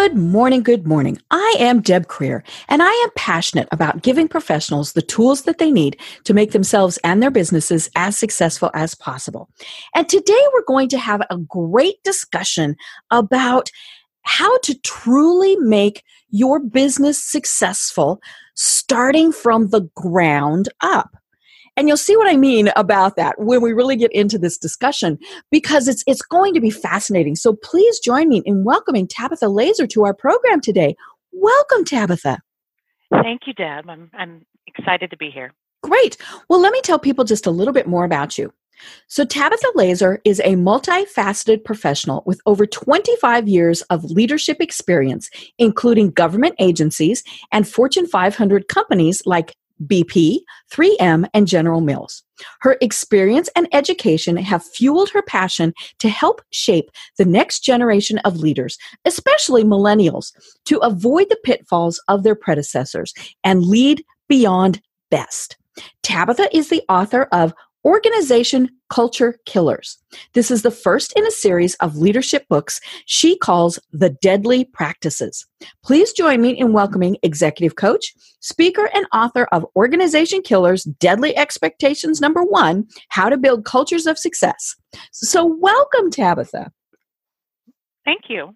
Good morning, good morning. I am Deb Krier, and I am passionate about giving professionals the tools that they need to make themselves and their businesses as successful as possible. And today we're going to have a great discussion about how to truly make your business successful starting from the ground up. And you'll see what I mean about that when we really get into this discussion because it's it's going to be fascinating. So please join me in welcoming Tabitha Laser to our program today. Welcome Tabitha. Thank you, Deb. I'm I'm excited to be here. Great. Well, let me tell people just a little bit more about you. So, Tabitha Laser is a multifaceted professional with over 25 years of leadership experience, including government agencies and Fortune 500 companies like BP, 3M, and General Mills. Her experience and education have fueled her passion to help shape the next generation of leaders, especially millennials, to avoid the pitfalls of their predecessors and lead beyond best. Tabitha is the author of Organization Culture Killers. This is the first in a series of leadership books she calls The Deadly Practices. Please join me in welcoming executive coach, speaker, and author of Organization Killers Deadly Expectations Number One How to Build Cultures of Success. So, welcome, Tabitha. Thank you.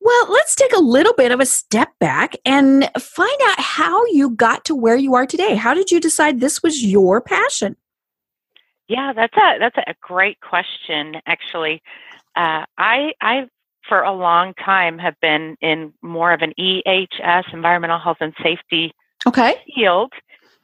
Well, let's take a little bit of a step back and find out how you got to where you are today. How did you decide this was your passion? Yeah, that's a that's a great question. Actually, uh, I I for a long time have been in more of an EHS, environmental health and safety, okay field,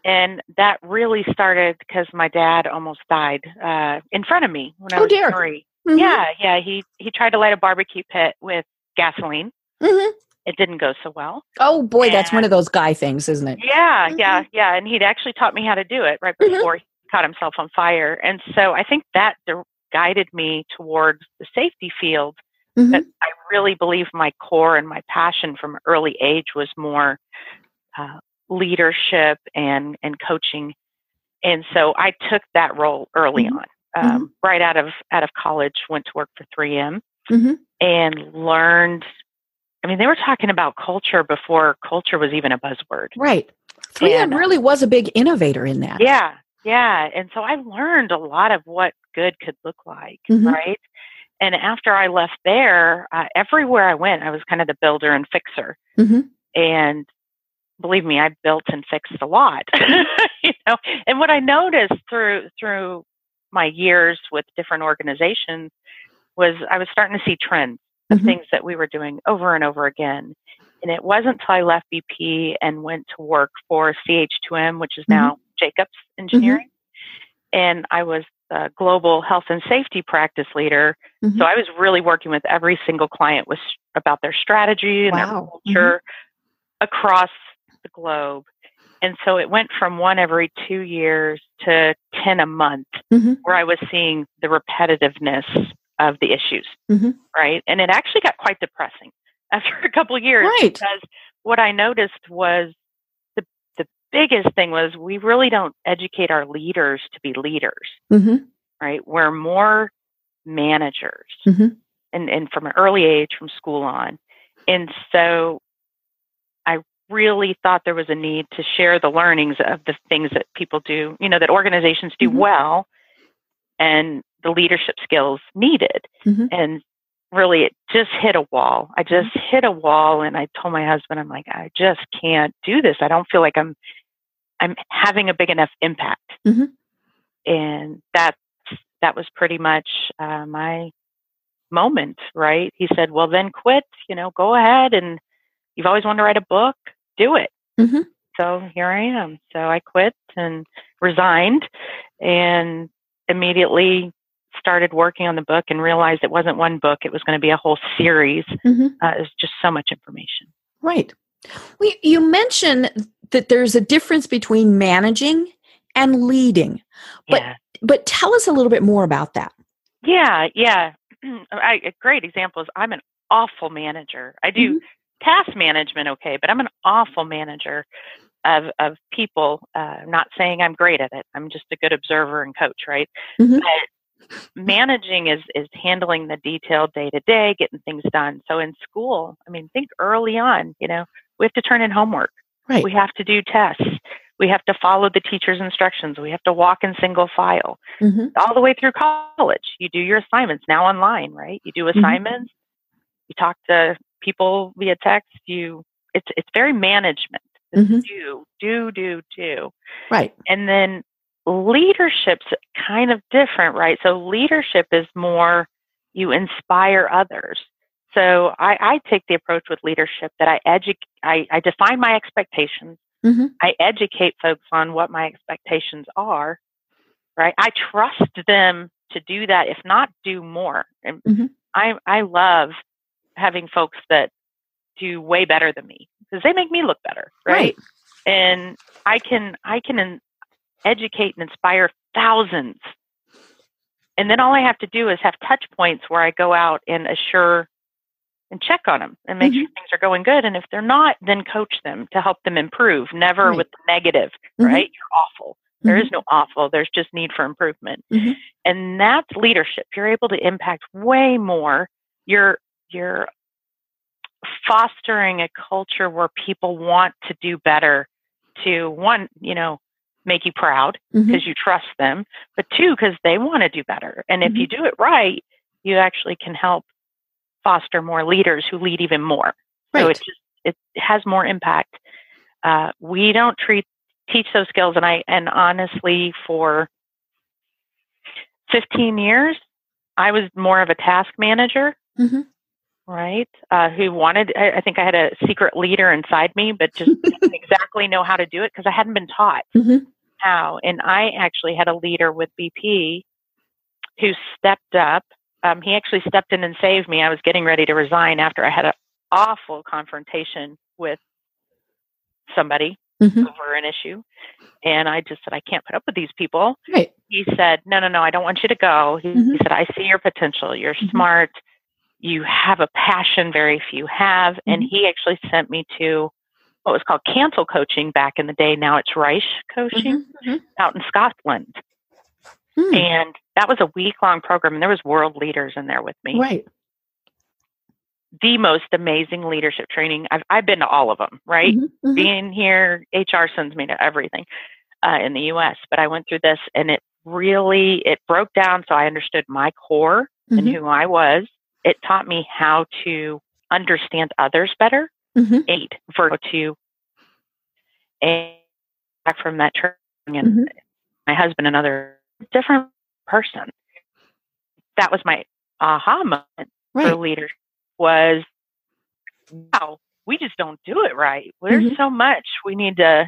and that really started because my dad almost died uh, in front of me when I oh, was dear. 3 mm-hmm. Yeah, yeah. He he tried to light a barbecue pit with gasoline. Mm-hmm. It didn't go so well. Oh boy, and that's one of those guy things, isn't it? Yeah, mm-hmm. yeah, yeah. And he'd actually taught me how to do it right Mm-hmm. before caught himself on fire. And so I think that guided me towards the safety field. Mm-hmm. That I really believe my core and my passion from early age was more uh, leadership and and coaching. And so I took that role early mm-hmm. on, um, right out of out of college. Went to work for 3M mm-hmm. and learned. I mean, they were talking about culture before culture was even a buzzword. Right. 3M and, really was a big innovator in that. Yeah, yeah. And so I learned a lot of what good could look like, mm-hmm. right? And after I left there, uh, everywhere I went, I was kind of the builder and fixer. Mm-hmm. And believe me, I built and fixed a lot, you know. And what I noticed through through my years with different organizations was I was starting to see trends of mm-hmm. things that we were doing over and over again. And it wasn't until I left BP and went to work for CH2M, which is now Jacobs Engineering. And I was the global health and safety practice leader. Mm-hmm. So I was really working with every single client with about their strategy and wow. their culture across the globe. And so it went from one every two years to 10 a month, mm-hmm. where I was seeing the repetitiveness of the issues, mm-hmm. right? And it actually got quite depressing after a couple of years right. because what I noticed was biggest thing was we really don't educate our leaders to be leaders, mm-hmm. right? We're more managers, mm-hmm. and and from an early age, from school on, and so I really thought there was a need to share the learnings of the things that people do, you know, that organizations do Mm-hmm. well, and the leadership skills needed, Mm-hmm. and really it just hit a wall. I just hit a wall and I told my husband, I'm like, I just can't do this. I don't feel like I'm I'm having a big enough impact. Mm-hmm. And that that was pretty much uh, my moment, right? He said, Well then quit, you know, go ahead and you've always wanted to write a book, do it. Mm-hmm. So here I am. So I quit and resigned and immediately started working on the book and realized it wasn't one book, it was going to be a whole series. Mm-hmm. Uh, it was just so much information. Right. Well, you mentioned that there's a difference between managing and leading. But yeah. but tell us a little bit more about that. Yeah, yeah. I, a great example is I'm an awful manager. I do Mhm. task management okay, but I'm an awful manager of of people. Uh, I'm not saying I'm great at it. I'm just a good observer and coach, right? Mhm. But managing is is handling the detail day to day, getting things done. So in school, I mean, think early on. You know, we have to turn in homework. Right. We have to do tests. We have to follow the teacher's instructions. We have to walk in single file hmm all the way through college. You do your assignments now online, right? You do Mm-hmm. assignments. You talk to people via text. You it's it's very management. It's Mhm. Do do do do, Right. and then leadership's kind of different, right? So leadership is more you inspire others. So I, I take the approach with leadership that I educate, I, I define my expectations. hmm I educate folks on what my expectations are, right? I trust them to do that, if not do more. And Mhm. I, I love having folks that do way better than me because they make me look better, right? And I can, I can educate and inspire thousands. And then all I have to do is have touch points where I go out and assure and check on them and make sure things are going good. And if they're not, then coach them to help them improve. Never Right. with the negative, Mhm. right? You're awful. There is no awful. There's just need for improvement. Mhm. And that's leadership. You're able to impact way more. You're you're fostering a culture where people want to do better to one, you know, make you proud because you trust them, but two, because they want to do better. And if you Mm-hmm. do it right, you actually can help foster more leaders who lead even more. So Right. it just it has more impact. Uh, we don't treat teach those skills, and I and honestly, for 15 years, I was more of a task manager, Mhm. right? Uh, who wanted? I, I think I had a secret leader inside me, but just didn't exactly know how to do it because I hadn't been taught Mhm. how. And I actually had a leader with BP who stepped up. Um, he actually stepped in and saved me. I was getting ready to resign after I had an awful confrontation with somebody Mhm. over an issue. And I just said, I can't put up with these people. Right. He said, No, no, no, I don't want you to go. He, he Mhm. said, I see your potential. You're Mhm. smart. You have a passion very few have. And Mhm. he actually sent me to what was called cancel coaching back in the day. Now it's Reich coaching Mhm. Mhm. out in Scotland. Hmm. And that was a week long program. And there was world leaders in there with me. Right. The most amazing leadership training. I've, I've been to all of them, right? Mhm. Mhm. being here, HR sends me to everything uh, in the U.S. But I went through this, and it really it broke down so I understood my core and Mhm. who I was. It taught me how to understand others better. Mhm. Eight for to and back from that training, and Mhm. my husband, another different person. That was my aha moment for Right. leadership was wow we just don't do it right there's Mhm. so much we need to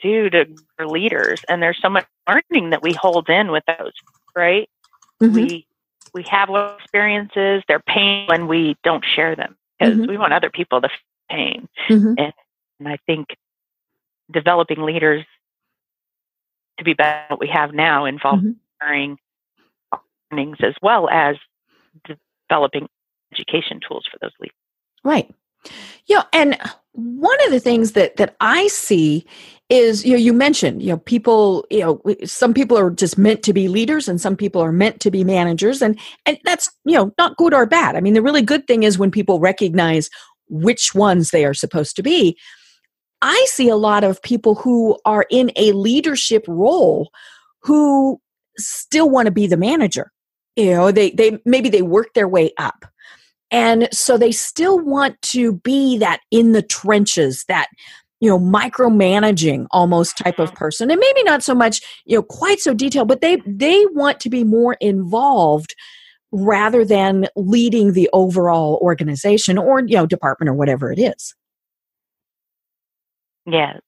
do to for leaders and there's so much learning that we hold in with those right Mhm. we we have experiences they're pain when we don't share them because Mhm. we want other people to feel pain Mhm. and i think developing leaders to be better than what we have now involves Mhm. learnings as well as developing education tools for those leaders Right. Yeah, and one of the things that that I see is you know you mentioned you know people you know some people are just meant to be leaders and some people are meant to be managers and and that's you know not good or bad. I mean the really good thing is when people recognize which ones they are supposed to be. I see a lot of people who are in a leadership role who still want to be the manager. You know, they they maybe they work their way up. And so they still want to be that in the trenches that you know micromanaging almost type of mm-hmm. person. And maybe not so much you know quite so detailed but they they want to be more involved rather than leading the overall organization or you know department or whatever it is Yes.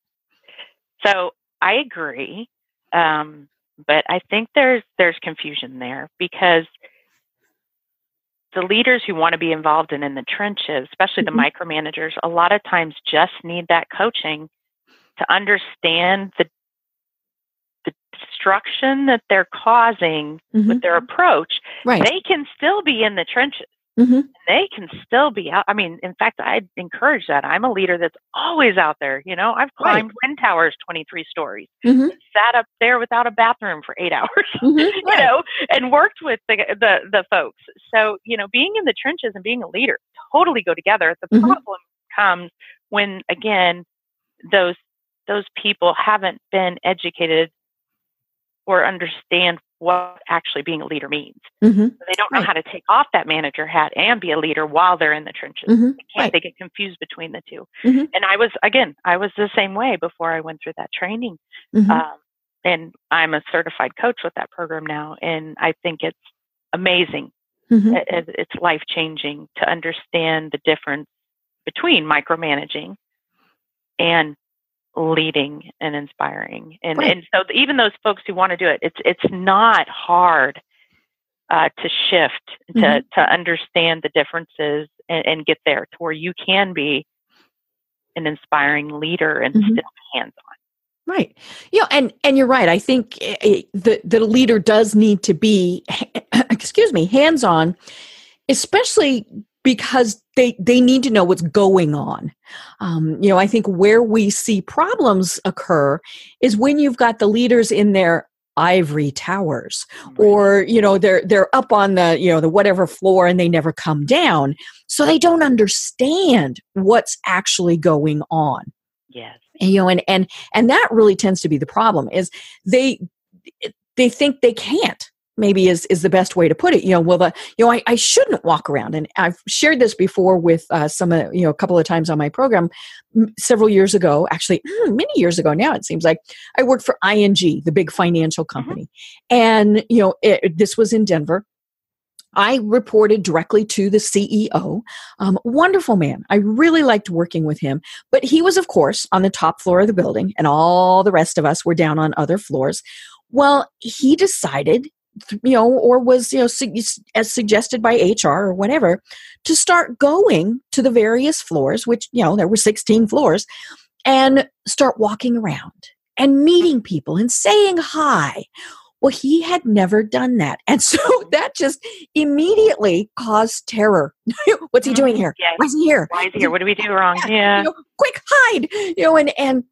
So I agree, um, but I think there's there's confusion there because the leaders who want to be involved in in the trenches, especially the micromanagers, a lot of times just need that coaching to understand the the destruction that they're causing Mhm. with their approach, Right. they can still be in the trenches. Mhm. They can still be out. I mean, in fact, I encourage that. I'm a leader that's always out there. You know, I've Right. climbed wind towers 23 stories, Mhm. sat up there without a bathroom for eight hours, Mhm. you know, and worked with the, the the folks. So, you know, being in the trenches and being a leader totally go together. The Mhm. problem comes when, again, those those people haven't been educated or understand what actually being a leader means. Mhm. They don't know Right. how to take off that manager hat and be a leader while they're in the trenches. Mhm. They. Right. They get confused between the 2 Mhm. And I was again, I was the same way before I went through that training. Mhm. Um, and I'm a certified coach with that program now, and I think it's amazing. Mhm. It- it- it's life changing to understand the difference between micromanaging and leading and inspiring. And Right. and so even those folks who want to do it, it's it's not hard uh, to shift to Mhm. to understand the differences and, and get there to where you can be an inspiring leader and Mhm. still hands on. Right. You know, and and you're right. I think eh, eh, the the leader does need to be, excuse me, hands on, especially because they they need to know what's going on. Um, you know, I think where we see problems occur is when you've got the leaders in their ivory towers or you know they're they're up on the you know the whatever floor and they never come down so they don't understand what's actually going on Yes. and, you know and and and that really tends to be the problem is they they think they can't maybe is is the best way to put it you know well the you know i, I shouldn't walk around and i've shared this before with uh, some uh, you know a couple of times on my program m- several years ago actually mm, many years ago now it seems like i worked for ing the big financial company and you know it, this was in denver I reported directly to the CEO. Um, wonderful man. I really liked working with him. But he was, of course, on the top floor of the building, and all the rest of us were down on other floors. Well, he decided, you know, or was, you know, su- as suggested by HR or whatever, to start going to the various floors, which, you know, there were 16 floors, and start walking around and meeting people and saying hi. Well, he had never done that. And so that just immediately caused terror. What's he doing mm, here? Yes. Why is he here? Why is he here? What do we do wrong? Yeah, Yeah. you know, quick hide you know and and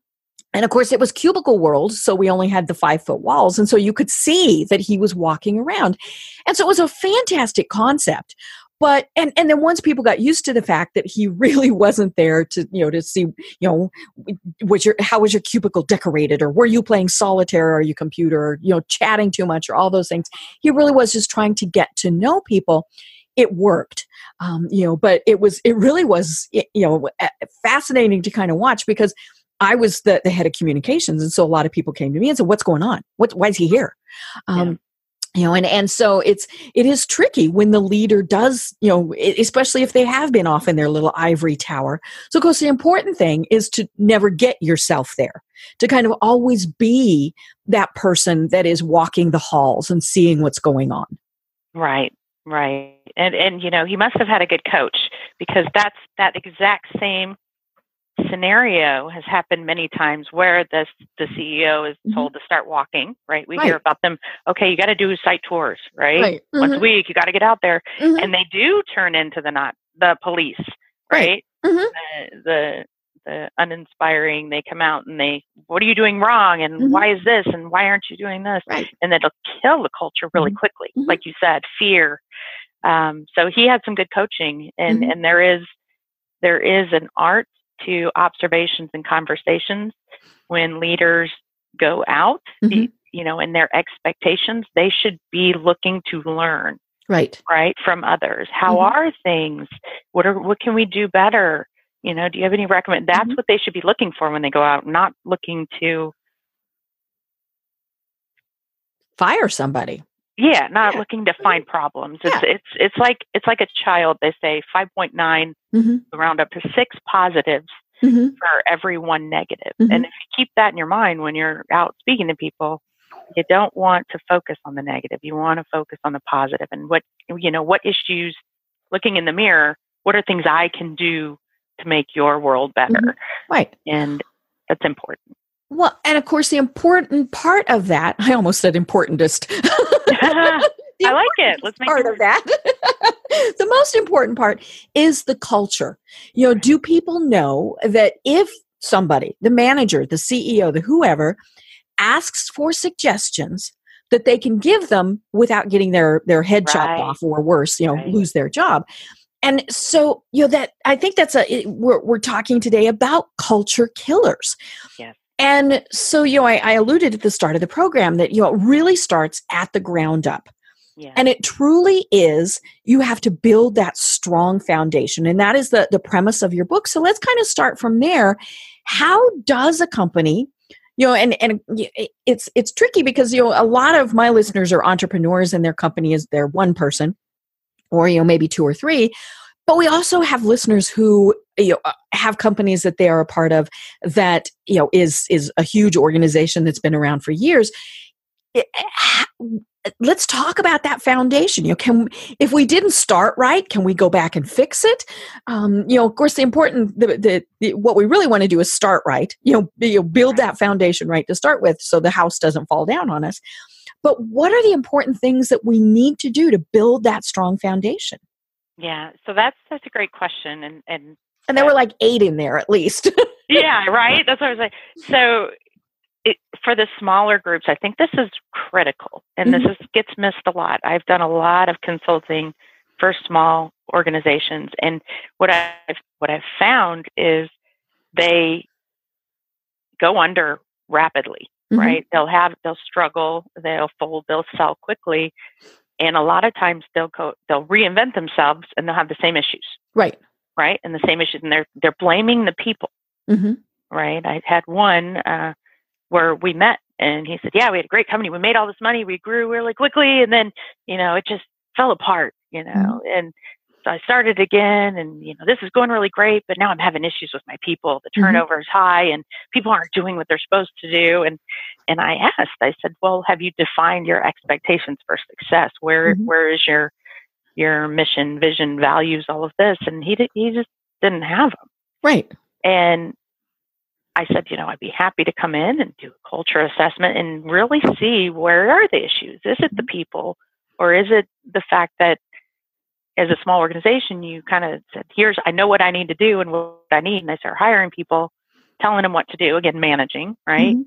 and of course it was cubicle world so we only had the five foot walls and so you could see that he was walking around. And so it was a fantastic concept but and and then once people got used to the fact that he really wasn't there to you know to see you know was your how was your cubicle decorated or were you playing solitaire or you computer or you know chatting too much or all those things he really was just trying to get to know people. It worked um, you know but it was it really was you know fascinating to kind of watch because i was the, the head of communications and so a lot of people came to me and said what's going on? What why is he here? Um, you know and and so it's it is tricky when the leader does you know especially if they have been off in their little ivory tower. So of course the important thing is to never get yourself there to kind of always be that person that is walking the halls and seeing what's going on. Right, right. And and you know, he must have had a good coach because that's that exact same scenario has happened many times where the the CEO is Mhm. told to start walking, right? We Right. hear about them, okay, you got to do site tours, right? Once a Mhm. week, you got to get out there. Mhm. And they do turn into the not the police, Right. right? Mhm. The, the the uninspiring, they come out and they, what are you doing wrong? And why is this? And why aren't you doing this? Right. and then it'll kill the culture really quickly like you said fear um, so he had some good coaching and and there is there is an art to observations and conversations when leaders go out Mhm. you know in their expectations they should be looking to learn right right from others how Mhm. are things what are what can we do better you know do you have any recommend that's Mhm. what they should be looking for when they go out not looking to fire somebody Yeah, not Yeah. looking to find problems. It's Yeah. it's it's like it's like a child. They say five point nine Mhm. round up to six positives Mhm. for every one negative. Mhm. And if you keep that in your mind when you're out speaking to people, you don't want to focus on the negative. You want to focus on the positive and what you know, what issues looking in the mirror, what are things I can do to make your world better? right And that's important. Well, and of course, the important part of that, I almost said importantest. I like it. Let's make part it of that. the most important part is the culture. You know, do people know that if somebody, the manager, the CEO, the whoever, asks for suggestions, that they can give them without getting their their head chopped off or worse, you know, Right. lose their job. And so, you know, that I think that's a it- we're we're talking today about culture killers. Yes. And so, you know, I, I alluded at the start of the program that you know it really starts at the ground up. Yeah. And it truly is, you have to build that strong foundation. And that is the, the premise of your book. So let's kind of start from there. How does a company, you know, and, and it's, it's tricky because, you know, a lot of my listeners are entrepreneurs and their company is their one person or, you know, maybe two or three. But we also have listeners who, you know, uh, have companies that they are a part of that, you know, is, is a huge organization that's been around for years. It- let's talk about that foundation. You know can if we didn't start right can we go back and fix it? Um, you know of course the important the, the, the what we really want to do is start right you know, you know build that foundation right to start with so the house doesn't fall down on us. But what are the important things that we need to do to build that strong foundation yeah. So that's such a great question, and and and there were like eight in there at least yeah, right. That's what I was like. So, it, for the smaller groups, I think this is critical, and this is gets missed a lot. I've done a lot of consulting for small organizations, and what I've what I've found is they go under rapidly. Mhm. Right? They'll have they'll struggle, they'll fold, they'll sell quickly, and a lot of times they'll go they'll reinvent themselves, and they'll have the same issues. right Right? And the same issues, and they're they're blaming the people hmm right? I had one uh, where we met and he said, Yeah, we had a great company. We made all this money. We grew really quickly. And then, you know, it just fell apart, you know. And so I started again and, you know, this is going really great, but now I'm having issues with my people. The Mhm. turnover is high and people aren't doing what they're supposed to do. And, and I asked, I said, Well, have you defined your expectations for success? Where, Mhm. where is your, your mission, vision, values, all of this? And he did, he just didn't have them. right And I said, you know, I'd be happy to come in and do a culture assessment and really see where are the issues. Is it the people or is it the fact that as a small organization, you kind of said, here's, I know what I need to do and what I need. And I start hiring people, telling them what to do, again, managing, right? Mhm.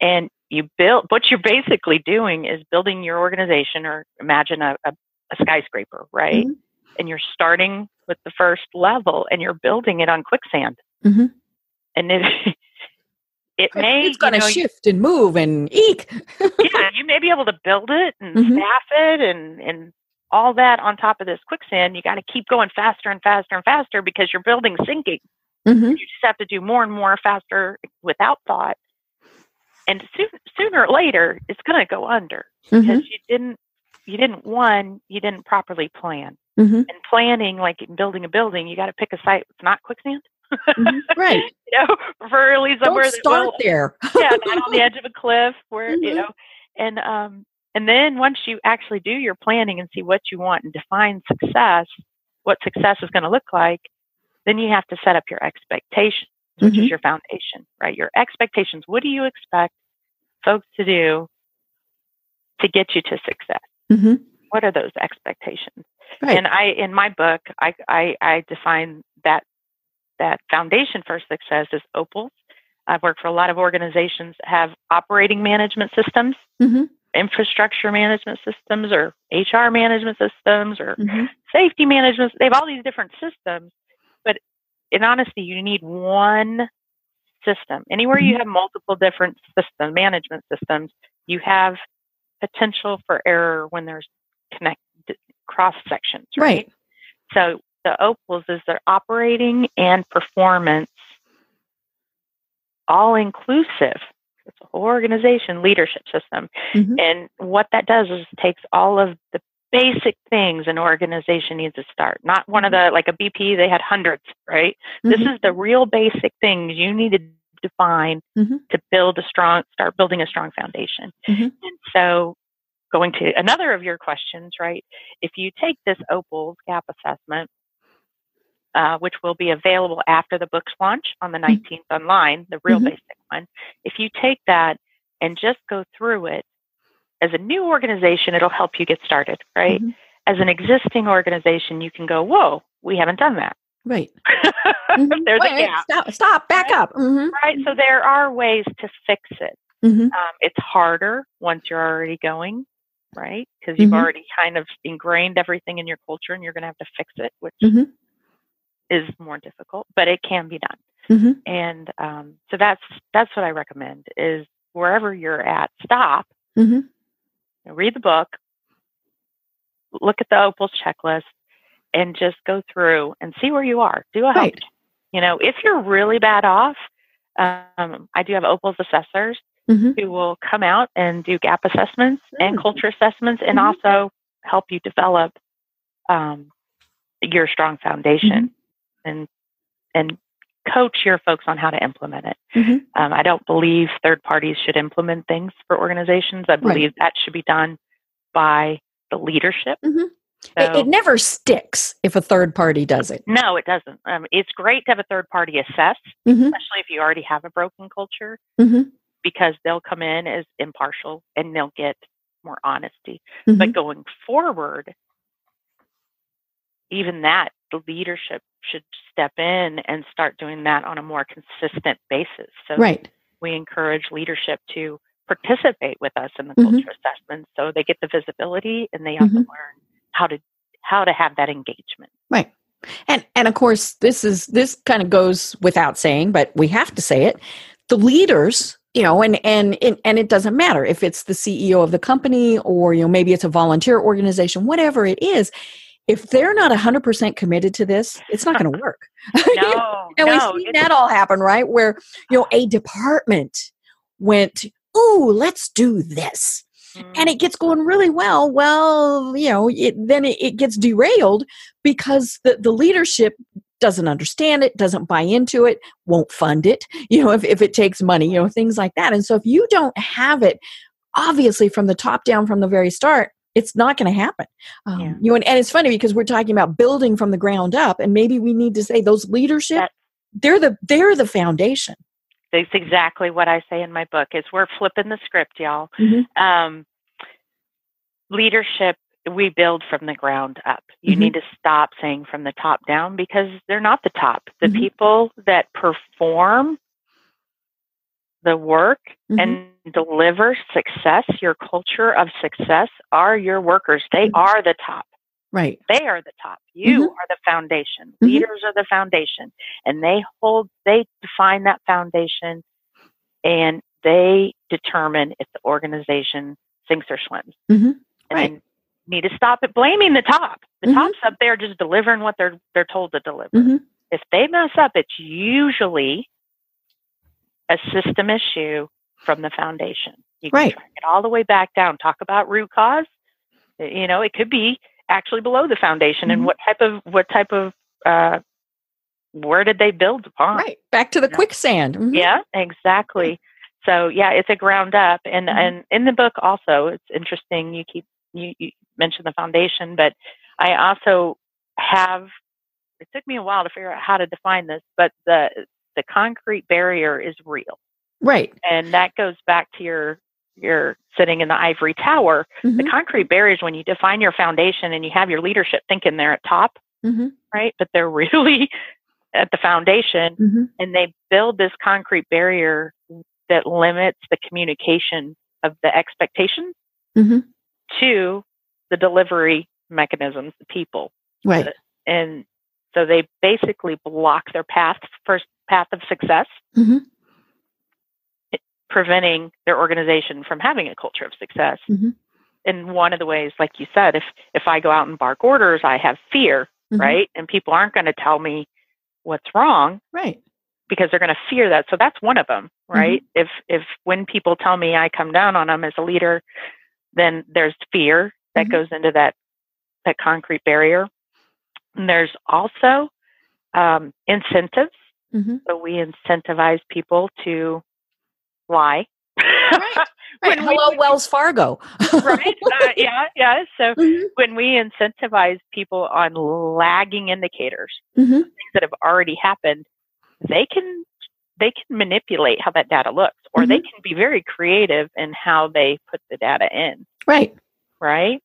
And you build, what you're basically doing is building your organization or imagine a, a, a skyscraper, right? Mhm. And you're starting with the first level and you're building it on quicksand Mhm. and it it may it's going to you know, shift and move and eek yeah you may be able to build it and Mhm. staff it and and all that on top of this quicksand you got to keep going faster and faster and faster because your building's sinking Mhm. you just have to do more and more faster without thought and soon, sooner or later it's going to go under Mhm. because you didn't you didn't one you didn't properly plan Mhm. and planning like in building a building you got to pick a site that's not quicksand Mhm. right you know preferably somewhere don't that start will there yeah, not on the edge of a cliff where you Mhm. know, and um, and then once you actually do your planning and see what you want and define success, what success is going to look like, then you have to set up your expectations, which Mhm. is your foundation, right? Your expectations. What do you expect folks to do to get you to success? Mhm. What are those expectations? right And I, in my book, I, I, I define that that foundation for success as opals. I've worked for a lot of organizations that have operating management systems, Mhm. Infrastructure management systems, or HR management systems, or Mhm. safety management. They have all these different systems, but in honesty, you need one system. Anywhere you have multiple different system management systems, you have potential for error when there's connect cross sections, right so the opals is their operating and performance, all inclusive. It's a whole organization leadership system. Mhm. And what that does is it takes all of the basic things an organization needs to start. Not one of the like a BP, they had hundreds, right? This Mhm. is the real basic things you need to define Mhm. to build a strong start building a strong foundation. Mhm. And so going to another of your questions, right? If you take this opals gap assessment uh, which will be available after the books launch on the 19th mm-hmm. online, the real mm-hmm. basic one. If you take that and just go through it as a new organization, it'll help you get started, right? Mm-hmm. As an existing organization, you can go, whoa, we haven't done that. Right. mm-hmm. There's Wait, a gap. Stop, stop back right? up. Mm-hmm. Right. So there are ways to fix it. Mm-hmm. Um, it's harder once you're already going, right? Because you've mm-hmm. already kind of ingrained everything in your culture and you're going to have to fix it, which mm-hmm. Is more difficult, but it can be done. Mm-hmm. And um, so that's that's what I recommend is wherever you're at, stop, read the book, look at the Opals checklist, and just go through and see where you are. Do a right. help. You know, if you're really bad off, um, I do have Opals assessors mm-hmm. who will come out and do gap assessments mm-hmm. and culture assessments, and mm-hmm. also help you develop um, your strong foundation mm-hmm. And and coach your folks on how to implement it. Mm-hmm. Um, I don't believe third parties should implement things for organizations. I believe right. that should be done by the leadership mm-hmm. So, it, it, never sticks if a third party does it. No, it doesn't. Um, it's great to have a third party assess, mm-hmm. especially if you already have a broken culture, mm-hmm. because they'll come in as impartial and they'll get more honesty. Mm-hmm. But going forward, even that, the leadership should step in and start doing that on a more consistent basis. So right. we encourage leadership to participate with us in the mm-hmm. culture assessment so they get the visibility and they have to Mm-hmm. learn how to how to have that engagement. Right. And and of course this is this kind of goes without saying, but we have to say it. The leaders, you know, and and and, and it doesn't matter if it's the CEO of the company or you know maybe it's a volunteer organization, whatever it is, if they're not 100% committed to this, it's not going to work. No, and no, we've seen that all happen, right? Where, you know, a uh-huh. department went, ooh, let's do this and it gets going mm. really well well you know it, then it, it gets derailed because the, the leadership doesn't understand it doesn't buy into it won't fund it you know if, if it takes money you know things like that and so if you don't have it obviously from the top down from the very start it's not going to happen um, Yeah. you know and, and it's funny because we're talking about building from the ground up and maybe we need to say those leadership That- they're the they're the foundation That's exactly what I say in my book. Is we're flipping the script, y'all. Mhm. Um, leadership we build from the ground up. You Mhm. need to stop saying from the top down because they're not the top. The Mhm. people that perform the work Mhm. and deliver success, your culture of success, are your workers. They are the top. right They are the top. You Mhm. are the foundation. Mhm. Leaders are the foundation. And they hold, they define that foundation and they determine if the organization sinks or swims. Mhm. And Right. need to stop it blaming the top. The Mhm. top's up there just delivering what they're they're told to deliver. Mhm. If they mess up, it's usually a system issue from the foundation. You can Right. track it all the way back down. Talk about root cause. You know, it could be actually below the foundation Mhm. and what type of what type of uh where did they build upon? right back to the Yeah. quicksand Mhm. Yeah, exactly. So yeah, it's a ground up, and Mhm. and in the book also, it's interesting. You keep you, you mentioned the foundation, but I also have. It took me a while to figure out how to define this, but the the concrete barrier is real, right and that goes back to your your sitting in the ivory tower. The Mhm. concrete barrier is when you define your foundation and you have your leadership thinking they're at top, Mhm. right? But they're really at the foundation Mhm. and they build this concrete barrier that limits the communication of the expectations Mhm. to the delivery mechanisms, the people. right And so they basically block their path, first path of success, Mhm. preventing their organization from having a culture of success. Mhm. And one of the ways, like you said, if if I go out and bark orders, I have fear, Mhm. right? And people aren't going to tell me what's wrong right because they're going to fear that. So that's one of them, right? If if when people tell me I come down on them as a leader, then there's fear that Mhm. goes into that that concrete barrier. And there's also um, incentives. Mhm. So we incentivize people to lie, Right. Right. Hello, we, Wells Fargo. right? Uh, yeah, yeah. So mm-hmm. when we incentivize people on lagging indicators, mm-hmm. things that have already happened, they can they can manipulate how that data looks, or mm-hmm. they can be very creative in how they put the data in. Right. Right.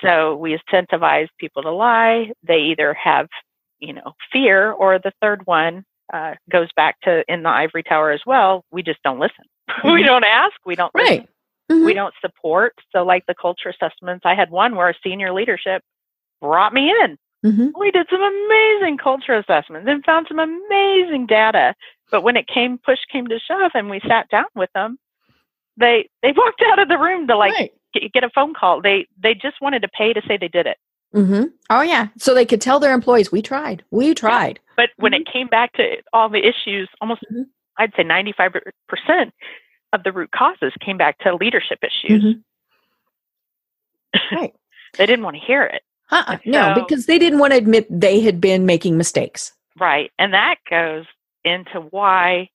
So we incentivize people to lie. They either have, you know, fear, or the third one uh, goes back to in the ivory tower as well. We just don't listen. Mm-hmm. we don't ask. We don't. Right. Mm-hmm. We don't support. So, like the culture assessments, I had one where senior leadership brought me in. Mm-hmm. We did some amazing culture assessments and found some amazing data. But when it came, push came to shove, and we sat down with them, they they walked out of the room to like right. get, get, a phone call. They they just wanted to pay to say they did it. Mm-hmm. Oh yeah, so they could tell their employees, "We tried, we tried." But when it mm-hmm. came back to all the issues, almost mm-hmm. I'd say 95% of the root causes came back to leadership issues. Mm-hmm. Right. they didn't want to hear it. Uh-uh. So, no, because they didn't want to admit they had been making mistakes. Right. And that goes into why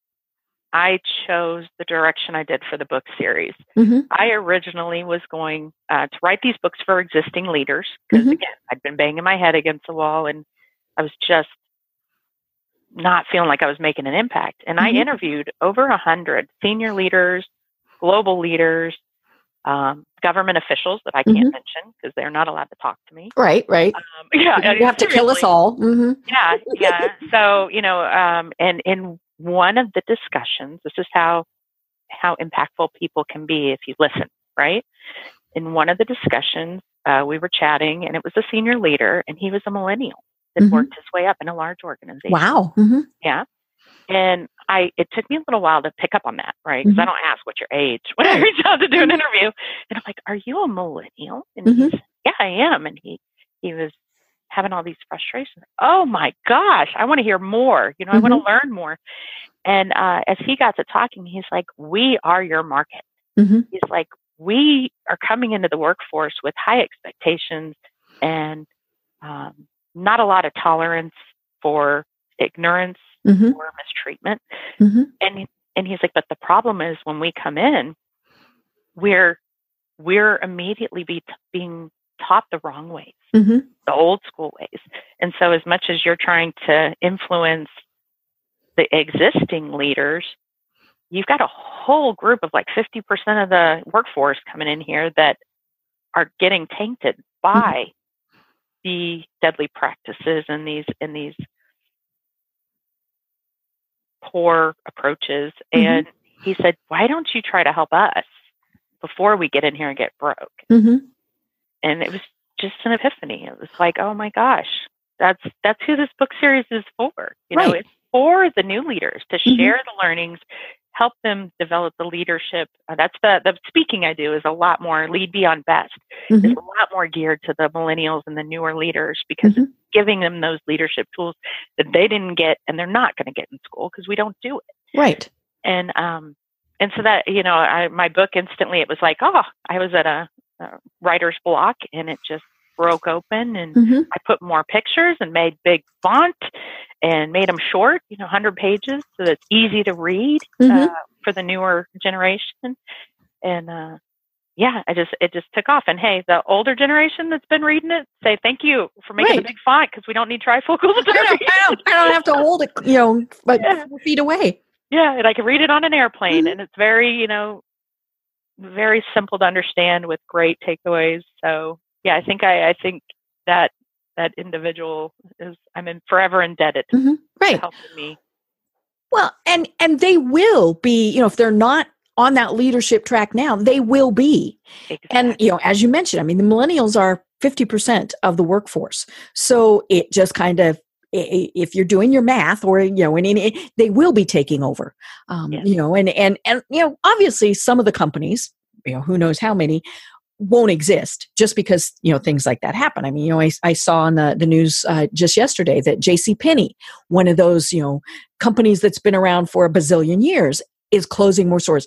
I chose the direction I did for the book series. Mm-hmm. I originally was going uh, to write these books for existing leaders because, mm-hmm. again, I'd been banging my head against the wall and I was just not feeling like I was making an impact. And mm-hmm. I interviewed over a hundred senior leaders, global leaders, um, government officials that I can't mm-hmm. mention because they're not allowed to talk to me. Right, right. Um, yeah, you have to kill us all. Mm-hmm. Yeah, yeah. So you know, um, and in one of the discussions, this is how how impactful people can be if you listen. Right. In one of the discussions, uh, we were chatting, and it was a senior leader, and he was a millennial mm-hmm. worked his way up in a large organization. Wow. Mm-hmm. Yeah. And I, it took me a little while to pick up on that, right? Because mm-hmm. I don't ask what's your age when I reach out to do an interview. And I'm like, "Are you a millennial?" And he's, mm-hmm. "Yeah, I am." And he, he was having all these frustrations. Oh my gosh, I want to hear more. You know, I want to mm-hmm. learn more. And uh, as he got to talking, he's like, "We are your market." Mm-hmm. He's like, "We are coming into the workforce with high expectations and um, not a lot of tolerance for ignorance mm-hmm. or mistreatment. Mm-hmm. And and he's like, but the problem is when we come in, we're we're immediately be t- being taught the wrong ways, mm-hmm. the old school ways. And so, as much as you're trying to influence the existing leaders, you've got a whole group of like 50% of the workforce coming in here that are getting tainted mm-hmm. by the deadly practices and these and these poor approaches. Mm-hmm. And he said, Why don't you try to help us before we get in here and get broke? Mm-hmm. And it was just an epiphany. It was like, oh my gosh, that's that's who this book series is for. You right. know, it's for the new leaders to mm-hmm. share the learnings, help them develop the leadership. Uh, that's the the speaking I do is a lot more lead beyond best. Mm-hmm. It's a lot more geared to the millennials and the newer leaders because mm-hmm. it's giving them those leadership tools that they didn't get and they're not going to get in school because we don't do it. Right. And um and so that you know, I, my book instantly it was like, oh, I was at a, a writer's block and it just broke open and mm-hmm. I put more pictures and made big font and made them short, you know, 100 pages so that it's easy to read mm-hmm. uh, for the newer generation. And uh, yeah, I just it just took off. And hey, the older generation that's been reading it say thank you for making right. a big font because we don't need trifocals. I don't, I, don't, I don't have to hold it, you know, but yeah. feet away. Yeah, and I can read it on an airplane, mm-hmm. and it's very, you know, very simple to understand with great takeaways. So yeah, I think I, I think that that individual is I'm in forever indebted mm-hmm. right. to helping me. Well, and and they will be, you know, if they're not on that leadership track now, they will be. Exactly. And you know, as you mentioned, I mean, the millennials are 50% of the workforce. So it just kind of if you're doing your math or you know and, and they will be taking over um, yeah. you know and and and you know obviously some of the companies you know who knows how many won't exist just because you know things like that happen. I mean, you know, I, I saw on the the news uh, just yesterday that J.C. Penney, one of those you know companies that's been around for a bazillion years, is closing more stores.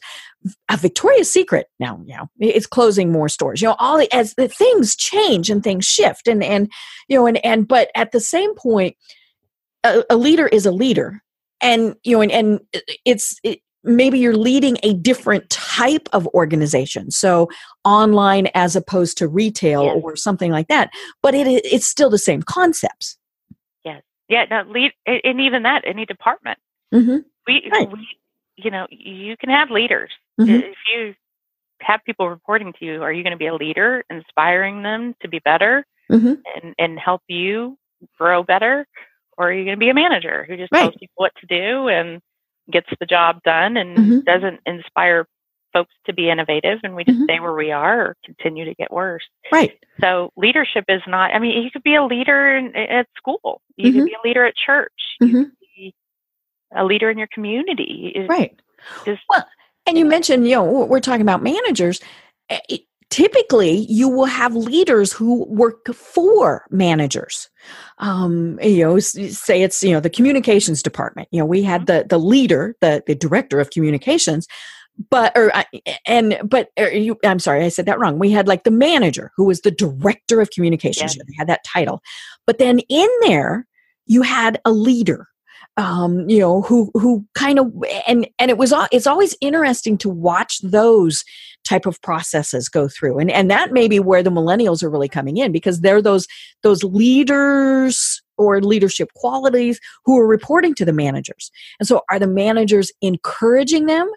A Victoria's Secret now, you know, it's closing more stores. You know, all the, as the things change and things shift, and and you know, and and but at the same point, a, a leader is a leader, and you know, and and it's it, maybe you're leading a different type of organization so online as opposed to retail Yes. or something like that but it it's still the same concepts Yes. Yeah. No, lead, and even that, any department. mm-hmm. We, Right. we, you know, you can have leaders. Mhm. If you have people reporting to you, are you going to be a leader, inspiring them to be better Mhm. and, and help you grow better? Or are you going to be a manager who just tells people what to do and gets the job done and Mhm. doesn't inspire folks to be innovative and we just Mhm. stay where we are or continue to get worse? right So leadership is not, I mean, you could be a leader in, at school. You Mhm. could be a leader at church. You Mhm. could be a leader in your community. It- right Just, Well, and you mentioned, you know, we're we're talking about managers. Typically, you will have leaders who work for managers. Um, you know, say it's you know the communications department. You know, we had the the leader, the the director of communications, but or and but er, you, I'm sorry, I said that wrong. We had like the manager who was the director of communications. Yes. They had that title, but then in there you had a leader um, you know, who who kind of and and it was it's always interesting to watch those type of processes go through, and and that may be where the millennials are really coming in because they're those those leaders or leadership qualities who are reporting to the managers, and so are the managers encouraging them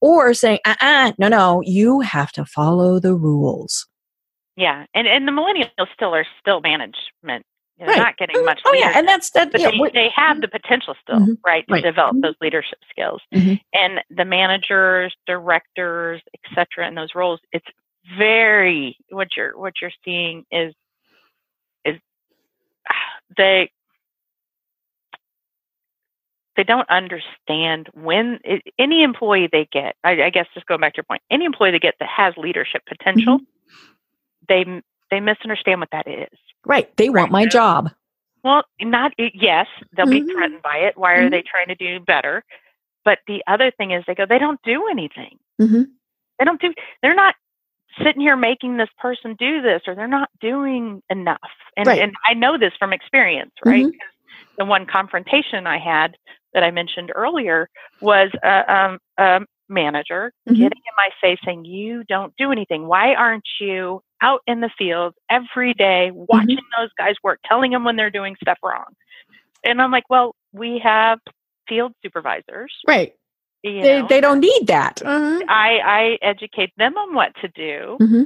or saying, uh, uh no, no, you have to follow the rules. yeah. And, and the millennials still are still management. They're Right. not getting much Oh yeah, and that's that. but yeah, they, they have the potential still, Mhm. right, to Right. develop Mhm. those leadership skills. Mhm. And the managers, directors, etc., in those roles, it's very what you're what you're seeing is is they they don't understand when it, any employee they get. I, I guess just going back to your point, any employee they get that has leadership potential, they they misunderstand what that is. Right. They want my Right. job. Well, not yes, they'll be Mhm. threatened by it. Why are Mhm. they trying to do better? But the other thing is, they go, they don't do anything. hmm They don't do. They're not sitting here making this person do this, or they're not doing enough. And Right. and I know this from experience, right? Mhm. 'Cause the one confrontation I had that I mentioned earlier was a, um, a manager Mhm. getting in my face saying, "You don't do anything. Why aren't you out in the field every day watching those guys work, telling them when they're doing stuff wrong?" And I'm like, "Well, we have field supervisors. Right. They know, they don't need that. Uh-huh. I I educate them on what to do, hmm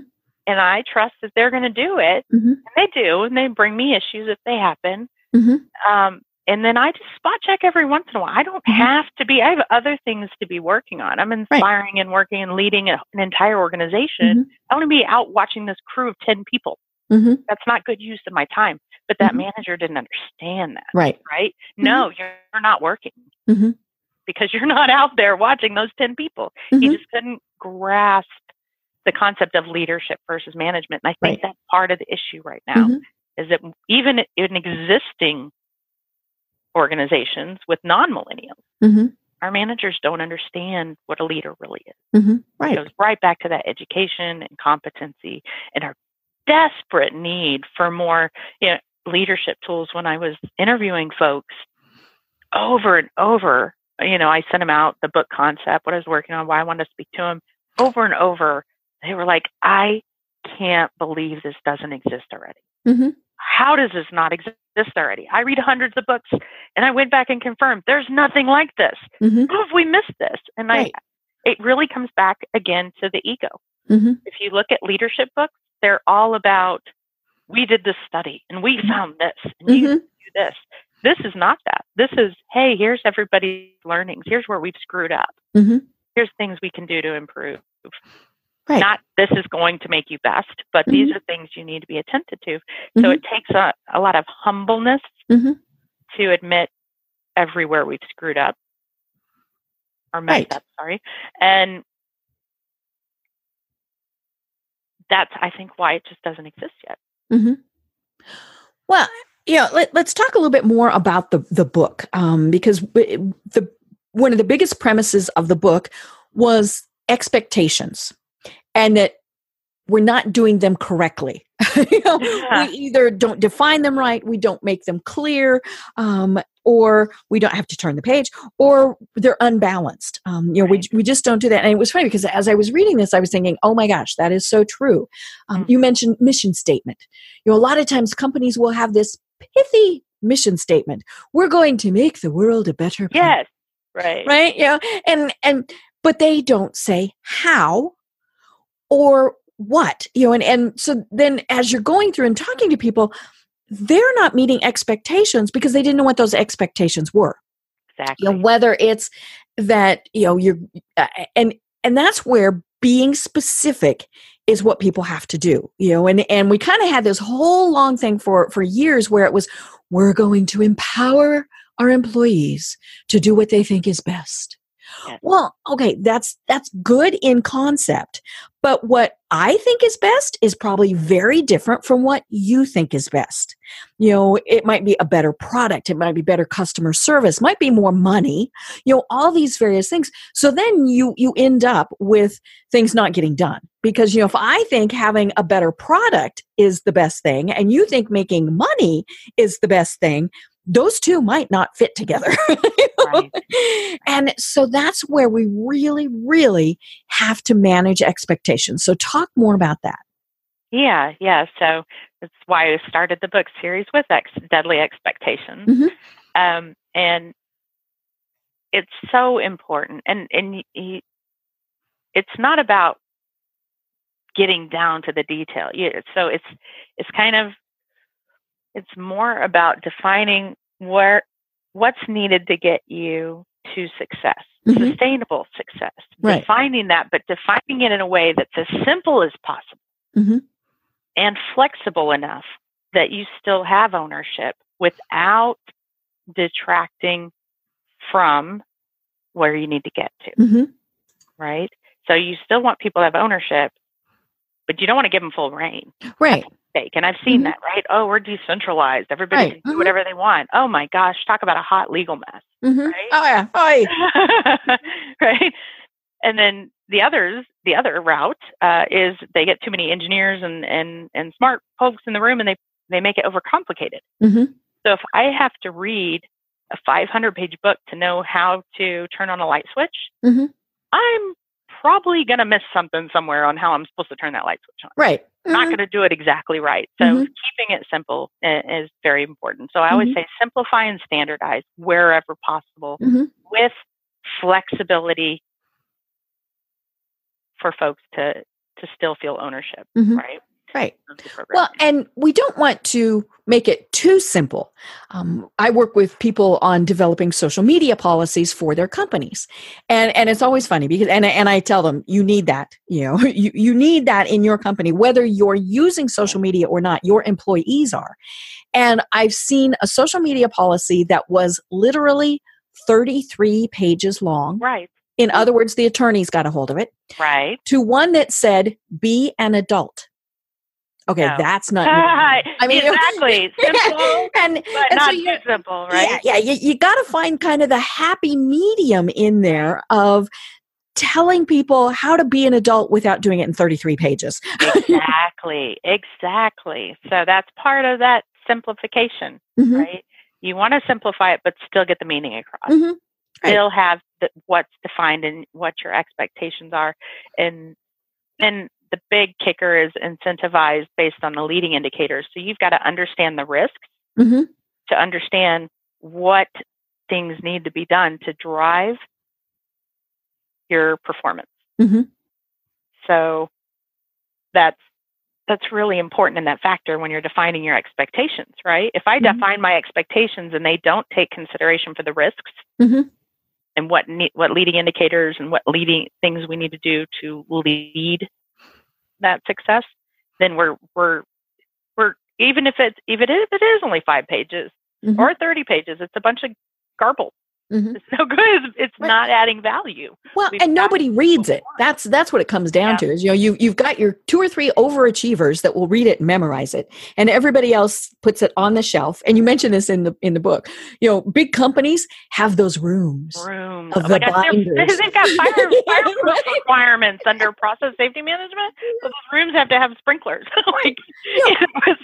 and I trust that they're going to do it, hmm and they do, and they bring me issues if they happen." hmm Um, and then I just spot check every once in a while. I don't Mhm. have to be. I have other things to be working on. I'm inspiring and working and leading a, an entire organization. I want to be out watching this crew of ten people. hmm That's not good use of my time. But that Mhm. manager didn't understand that, Right. right? No, you're not working hmm because you're not out there watching those ten people. He just couldn't grasp the concept of leadership versus management. And I think Right. that's part of the issue right now is that even in existing organizations with non-millennials, hmm our managers don't understand what a leader really is. hmm It Right. goes right back to that education and competency and our desperate need for more you know, leadership tools. When I was interviewing folks over and over, you know, I sent them out the book concept, what I was working on, why I wanted to speak to them over and over. They were like, I can't believe this doesn't exist already. Hmm How does this not exist already? I read hundreds of books and I went back and confirmed there's nothing like this. hmm How have we missed this? And Right. I, it really comes back again to the ego. hmm If you look at leadership books, they're all about we did this study and we found this and you hmm do this. This is not that. This is hey, here's everybody's learnings. Here's where we've screwed up. hmm Here's things we can do to improve. Right. Not this is going to make you best, but these are things you need to be attentive to. So Mhm. it takes a, a lot of humbleness Mhm. to admit everywhere we've screwed up or messed Right. up, sorry. And that's I think why it just doesn't exist yet. hmm Well, yeah. Let, us talk a little bit more about the the book um, because the one of the biggest premises of the book was expectations, and that we're not doing them correctly. you know, Yeah. We either don't define them right, we don't make them clear, um, or we don't have to turn the page, or they're unbalanced. Um, you know, Right. we, we just don't do that. And it was funny because as I was reading this, I was thinking, oh my gosh, that is so true. Um, Mhm. You mentioned mission statement. You know, a lot of times companies will have this pithy mission statement. We're going to make the world a better place Yes. Right. right you know and and but they don't say how or what you know and and so then as you're going through and talking to people they're not meeting expectations because they didn't know what those expectations were Exactly. you know whether it's that you know you're uh, and and that's where being specific is what people have to do you know and and we kind of had this whole long thing for for years where it was we're going to empower our employees to do what they think is best. Well okay that's that's good in concept but what i think is best is probably very different from what you think is best. You know it might be a better product it might be better customer service might be more money you know all these various things. So then you you end up with things not getting done because you know if i think having a better product is the best thing and you think making money is the best thing those two might not fit together Right. and so that's where we really really have to manage expectations so talk more about that Yeah, yeah. So that's why I started the book series with ex- Deadly Expectations. Mhm. Um, and it's so important. And, and it's not about getting down to the detail. So it's, it's kind of, it's more about defining where, what's needed to get you to success, Mhm. sustainable success. Right. Defining that, but defining it in a way that's as simple as possible Mhm. and flexible enough that you still have ownership without detracting from where you need to get to, Mm-hmm. right? So you still want people to have ownership, but you don't want to give them full rein. Right. Fake. And I've seen Mhm. that, right? Oh, we're decentralized. Everybody Right. can do Mhm. whatever they want. Oh my gosh, talk about a hot legal mess, Mm-hmm. right? Oh yeah. Oh yeah. right? And then the others, the other route uh, is they get too many engineers and, and, and smart folks in the room and they, they make it overcomplicated. Mm-hmm. So if I have to read a 500 page book to know how to turn on a light switch, Mhm. I'm probably going to miss something somewhere on how I'm supposed to turn that light switch on. Right. I'm not going to do it exactly right. So Mhm. keeping it simple is very important. So I always Mhm. say simplify and standardize wherever possible Mhm. with flexibility for folks to to still feel ownership, Mhm. right? Right. of the program. Well, and we don't want to make it too simple. Um, I work with people on developing social media policies for their companies, and and it's always funny because and and I tell them you need that. You know, you you need that in your company, whether you're using social media or not. Your employees are, and I've seen a social media policy that was literally 33 pages long. right, In other words, the attorneys got a hold of it. right. To one that said, "Be an adult." Okay, No. that's not. I mean, exactly simple, and, but and so not you, too simple, right? yeah, yeah, you, you got to find kind of the happy medium in there of telling people how to be an adult without doing it in 33 pages. exactly, exactly. So that's part of that simplification, Mhm, right? You want to simplify it, but still get the meaning across. mhm, Right. Still have the, what's defined and what your expectations are, and then the big kicker is incentivized based on the leading indicators. So you've got to understand the risks mhm, to understand what things need to be done to drive your performance. mhm. So that's that's really important in that factor when you're defining your expectations, right? If I Mhm. define my expectations and they don't take consideration for the risks Mhm. and what ne- what leading indicators and what leading things we need to do to lead that success, then we're we're we're even if it's even if it is only five pages Mhm. or 30 pages, it's a bunch of garble. Mm-hmm. It's no good. It's right. not adding value. Well, We've and nobody reads it. That's that's what it comes down yeah. to. Is you know you you've got your two or three overachievers that will read it and memorize it, and everybody else puts it on the shelf. And you mentioned this in the in the book. You know, big companies have those rooms. Rooms of oh the gosh, binders. They've got fire, fire right? requirements under process safety management. So those rooms have to have sprinklers. like, you know,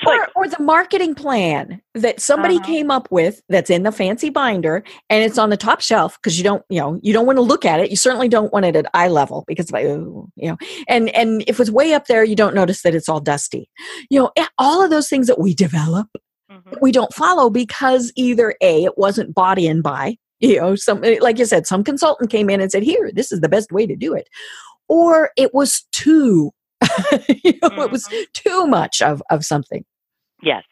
or, like, or, the marketing plan that somebody uh-huh. came up with that's in the fancy binder, and it's on the top shelf because you don't you know you don't want to look at it you certainly don't want it at eye level because you know and and if it's way up there you don't notice that it's all dusty you know all of those things that we develop mm-hmm. we don't follow because either a it wasn't bought in by you know some eh, like you said some consultant came in and said here this is the best way to do it or it was too you know, mm-hmm. it was mm-hmm. too much of of something yes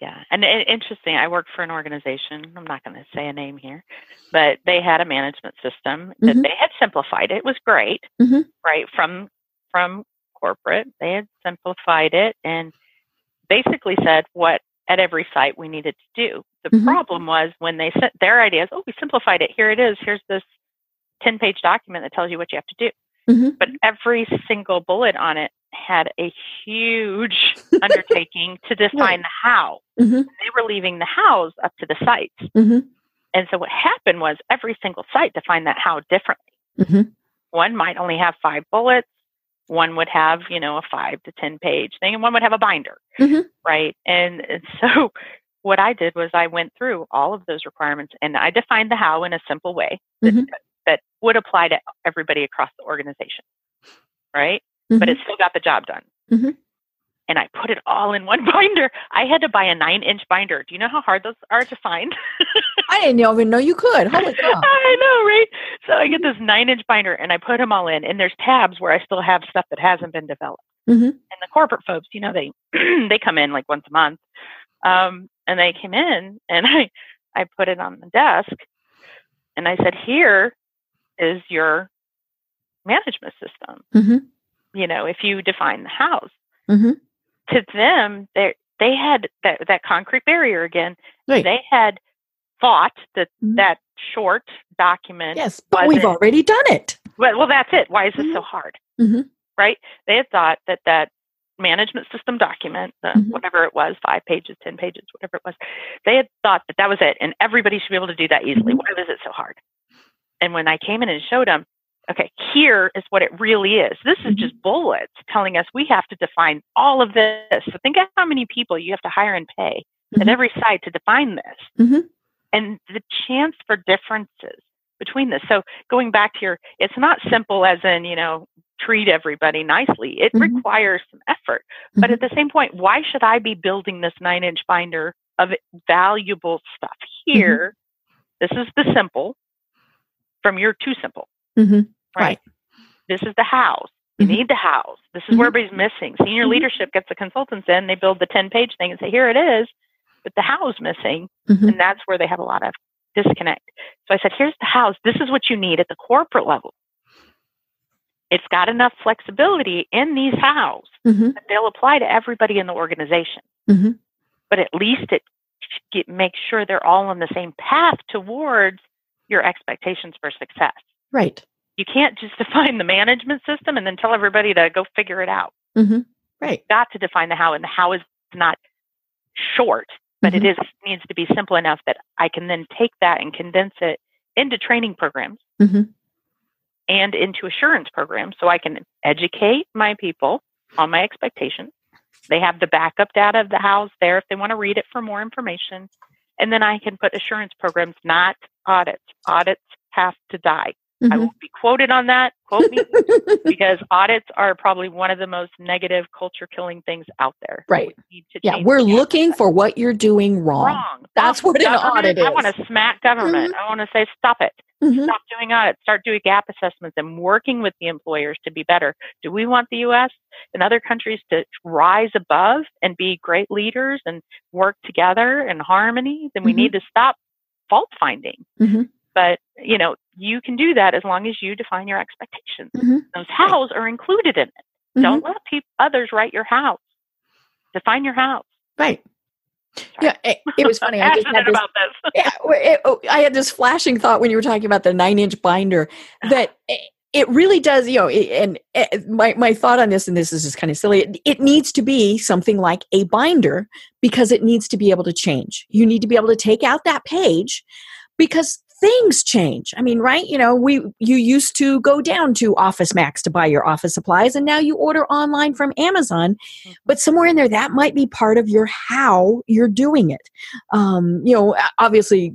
yeah, and, and interesting. I worked for an organization. I'm not going to say a name here, but they had a management system that mm-hmm. they had simplified. It was great, mm-hmm. right from from corporate. They had simplified it and basically said what at every site we needed to do. The mm-hmm. problem was when they sent their ideas. Oh, we simplified it. Here it is. Here's this ten page document that tells you what you have to do. Mm-hmm. But every single bullet on it had a huge undertaking to define the how. Mm-hmm. They were leaving the hows up to the sites. Mm-hmm. And so what happened was every single site defined that how differently. Mm-hmm. One might only have five bullets. One would have, you know, a five to 10 page thing, and one would have a binder, mm-hmm. right? And, and so what I did was I went through all of those requirements and I defined the how in a simple way that, mm-hmm. that would apply to everybody across the organization, right? Mm-hmm. but it still got the job done. Mm-hmm. And I put it all in one binder. I had to buy a nine inch binder. Do you know how hard those are to find? I didn't even know you could. Holy cow. I know, right? So I get this nine inch binder and I put them all in. And there's tabs where I still have stuff that hasn't been developed. Mm-hmm. And the corporate folks, you know, they they come in like once a month. Um, and they came in and I I put it on the desk and I said, Here is your management system. Mm-hmm you know, if you define the house. Mm-hmm. To them, they they had that, that concrete barrier again. Right. They had thought that mm-hmm. that short document. Yes, but we've already done it. Well, well, that's it. Why is mm-hmm. this so hard? Mm-hmm. Right? They had thought that that management system document, mm-hmm. whatever it was, five pages, ten pages, whatever it was, they had thought that that was it, and everybody should be able to do that easily. Mm-hmm. Why is it so hard? And when I came in and showed them, okay, here is what it really is. This is mm-hmm. just bullets telling us we have to define all of this. So think of how many people you have to hire and pay mm-hmm. at every site to define this. Mm-hmm. And the chance for differences between this. So going back to your, it's not simple as in, you know, treat everybody nicely. It mm-hmm. requires some effort. But mm-hmm. at the same point, why should I be building this nine inch binder of valuable stuff mm-hmm. here? This is the simple from your too simple. Right. right. This is the house. You mm-hmm. need the house. This is mm-hmm. where everybody's missing. Senior mm-hmm. leadership gets the consultants in, they build the 10 page thing and say, here it is, but the house missing. Mm-hmm. And that's where they have a lot of disconnect. So I said, here's the house. This is what you need at the corporate level. It's got enough flexibility in these hows mm-hmm. that they'll apply to everybody in the organization. Mm-hmm. But at least it, it makes sure they're all on the same path towards your expectations for success. Right you can't just define the management system and then tell everybody to go figure it out. Mm-hmm. Right. You've got to define the how, and the how is not short, but mm-hmm. it is needs to be simple enough that I can then take that and condense it into training programs mm-hmm. and into assurance programs, so I can educate my people on my expectations. They have the backup data of the house there if they want to read it for more information. And then I can put assurance programs, not audits. Audits have to die. Mm-hmm. I won't be quoted on that. Quote me because audits are probably one of the most negative culture killing things out there. Right. We yeah, we're looking for what you're doing wrong. Wrong. That's what an audit is. I want to smack government. Mm-hmm. I want to say stop it. Mm-hmm. Stop doing audits. Start doing gap assessments and working with the employers to be better. Do we want the U.S. and other countries to rise above and be great leaders and work together in harmony? Then we need mm-hmm. to stop fault finding. Mm-hmm. But you know, you can do that as long as you define your expectations. Mm-hmm. Those hows are included in it. Mm-hmm. Don't let people, others write your house. Define your house. Right. Yeah, it, it was funny. I just had this, about this. yeah, it, oh, I had this flashing thought when you were talking about the nine-inch binder that it really does. You know, and my my thought on this, and this is just kind of silly. It, it needs to be something like a binder because it needs to be able to change. You need to be able to take out that page because things change. I mean, right? You know, we you used to go down to Office Max to buy your office supplies, and now you order online from Amazon. Mm-hmm. But somewhere in there, that might be part of your how you're doing it. Um, you know, obviously,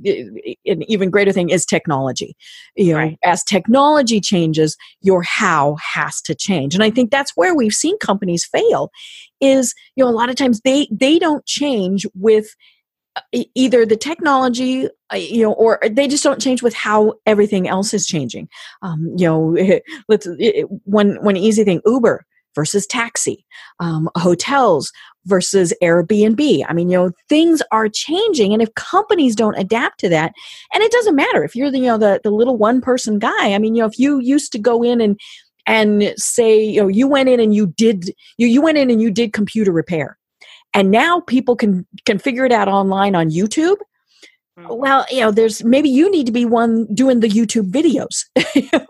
an even greater thing is technology. You know, right. as technology changes, your how has to change, and I think that's where we've seen companies fail. Is you know, a lot of times they they don't change with either the technology uh, you know or they just don't change with how everything else is changing. Um, you know let's one one easy thing uber versus taxi um, hotels versus airbnb. I mean you know things are changing and if companies don't adapt to that and it doesn't matter if you're the you know the, the little one person guy. I mean you know if you used to go in and and say you know you went in and you did you, you went in and you did computer repair and now people can can figure it out online on youtube mm-hmm. well you know there's maybe you need to be one doing the youtube videos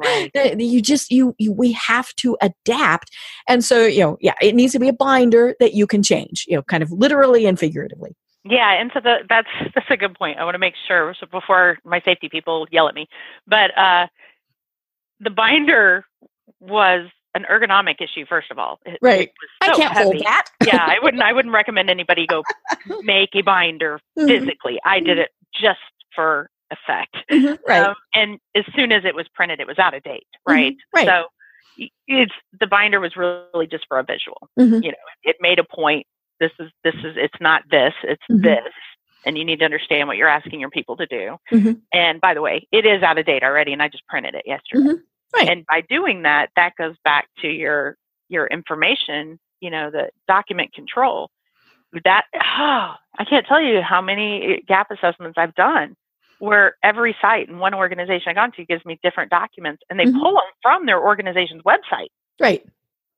right. you just you, you we have to adapt and so you know yeah it needs to be a binder that you can change you know kind of literally and figuratively yeah, and so the, that's that's a good point. I want to make sure so before my safety people yell at me, but uh, the binder was an ergonomic issue first of all it, right it so i can't heavy. hold that yeah i wouldn't i wouldn't recommend anybody go make a binder mm-hmm. physically i did it just for effect mm-hmm. right um, and as soon as it was printed it was out of date right mm-hmm. right so it's the binder was really just for a visual mm-hmm. you know it made a point this is this is it's not this it's mm-hmm. this and you need to understand what you're asking your people to do mm-hmm. and by the way it is out of date already and i just printed it yesterday Right. And by doing that, that goes back to your your information, you know, the document control. That oh, I can't tell you how many gap assessments I've done where every site and one organization I've gone to gives me different documents and they mm-hmm. pull them from their organization's website. Right.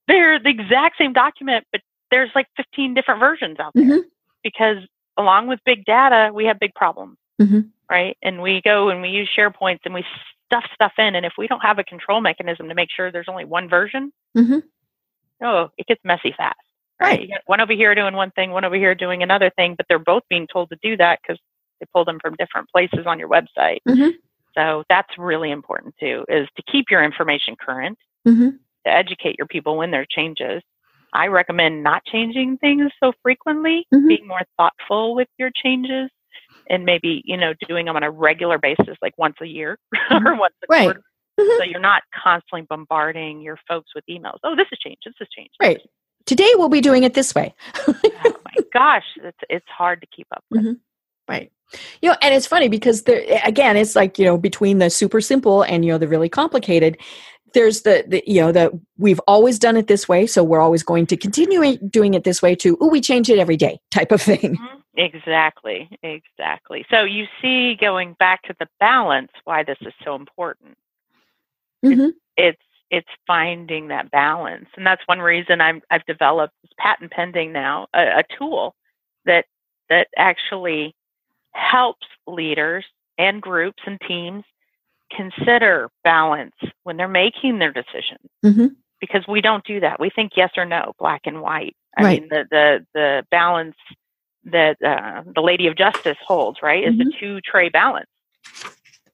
They're the exact same document, but there's like 15 different versions out there mm-hmm. because along with big data, we have big problems. Mm-hmm. Right. And we go and we use SharePoints and we stuff stuff in. And if we don't have a control mechanism to make sure there's only one version, mm-hmm. oh, it gets messy fast. Right. right. You got one over here doing one thing, one over here doing another thing, but they're both being told to do that because they pull them from different places on your website. Mm-hmm. So that's really important too, is to keep your information current, mm-hmm. to educate your people when there are changes. I recommend not changing things so frequently, mm-hmm. being more thoughtful with your changes and maybe you know doing them on a regular basis like once a year mm-hmm. or once a right. quarter mm-hmm. so you're not constantly bombarding your folks with emails oh this has changed this has changed right today we'll be doing it this way oh my gosh it's it's hard to keep up with mm-hmm. right you know and it's funny because there again it's like you know between the super simple and you know the really complicated there's the, the you know that we've always done it this way so we're always going to continue doing it this way too oh we change it every day type of thing mm-hmm. Exactly exactly so you see going back to the balance why this is so important mm-hmm. it's, it's it's finding that balance and that's one reason I'm, i've developed this patent pending now a, a tool that that actually helps leaders and groups and teams consider balance when they're making their decisions mm-hmm. because we don't do that. We think yes or no, black and white. I right. mean, the the the balance that uh, the Lady of Justice holds, right, is mm-hmm. the two tray balance,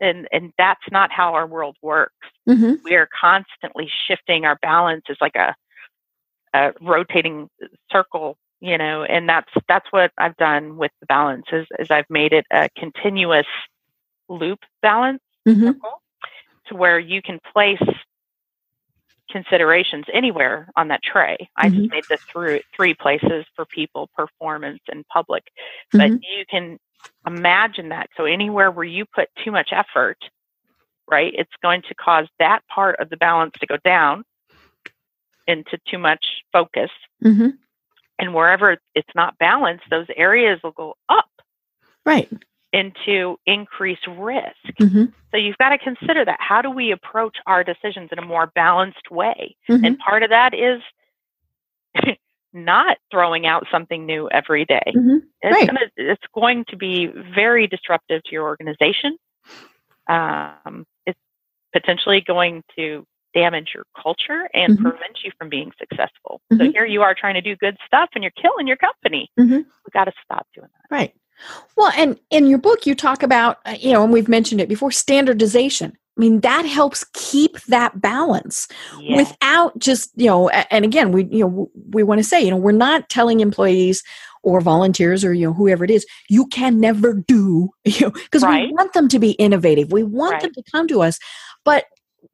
and and that's not how our world works. Mm-hmm. We are constantly shifting our balance is like a, a rotating circle, you know, and that's that's what I've done with the balance is is I've made it a continuous loop balance mm-hmm. to where you can place considerations anywhere on that tray. I mm-hmm. just made the through three places for people, performance and public. But mm-hmm. you can imagine that. So anywhere where you put too much effort, right, it's going to cause that part of the balance to go down into too much focus. Mm-hmm. And wherever it's not balanced, those areas will go up. Right into increased risk. Mm-hmm. So you've got to consider that. How do we approach our decisions in a more balanced way? Mm-hmm. And part of that is not throwing out something new every day. Mhm. It's, Right. gonna, it's going to be very disruptive to your organization. Um, it's potentially going to damage your culture and Mhm. prevent you from being successful. So Mhm. here you are trying to do good stuff and you're killing your company. Mhm. We got to stop doing that. Right. Well, and in your book, you talk about, uh, you know, and we've mentioned it before standardization. I mean, that helps keep that balance without just, you know, and again, we, you know, we want to say, you know, we're not telling employees or volunteers or, you know, whoever it is, you can never do, you know, because Right. we want them to be innovative. We want them to come to us. But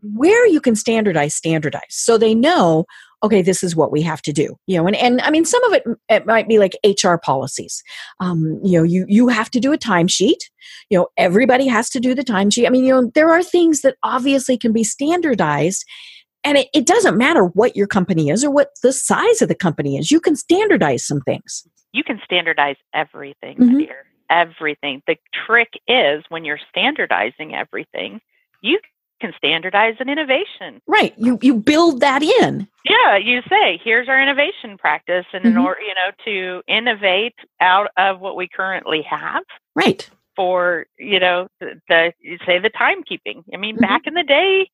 where you can standardize, standardize. So they know, okay, this is what we have to do. You know, and, and I mean, some of it, it might be like HR policies. Um, you know, you, you have to do a timesheet. You know, everybody has to do the timesheet. I mean, you know, there are things that obviously can be standardized. And it, it doesn't matter what your company is or what the size of the company is. You can standardize some things. you can standardize everything, Mhm. my dear. Everything. The trick is when you're standardizing everything, you can standardize an innovation. Right. You you build that in. Yeah, you say, here's our innovation practice, and in Mhm. order, you know, to innovate out of what we currently have Right. for, you know, the, the you say the timekeeping. I mean, Mhm. back in the day,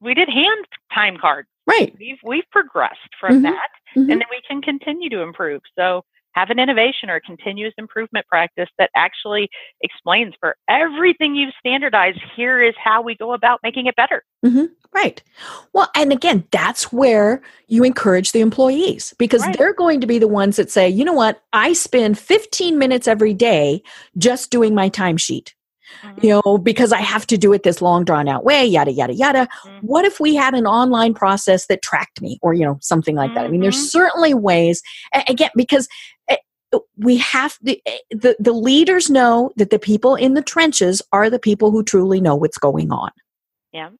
we did hand time cards. Right. We've we've progressed from Mhm. that, and then we can continue to improve. So have an innovation or continuous improvement practice that actually explains for everything you've standardized. Here is how we go about making it better. Mm-hmm. Right. Well, and again, that's where you encourage the employees because Right. they're going to be the ones that say, you know what, I spend 15 minutes every day just doing my timesheet, you know, because I have to do it this long drawn out way, yada, yada, yada. Mhm. What if we had an online process that tracked me or, you know, something like that? I mean, there's Mhm. certainly ways, again, because eh, we have the, eh, the the leaders know that the people in the trenches are the people who truly know what's going on Yeah.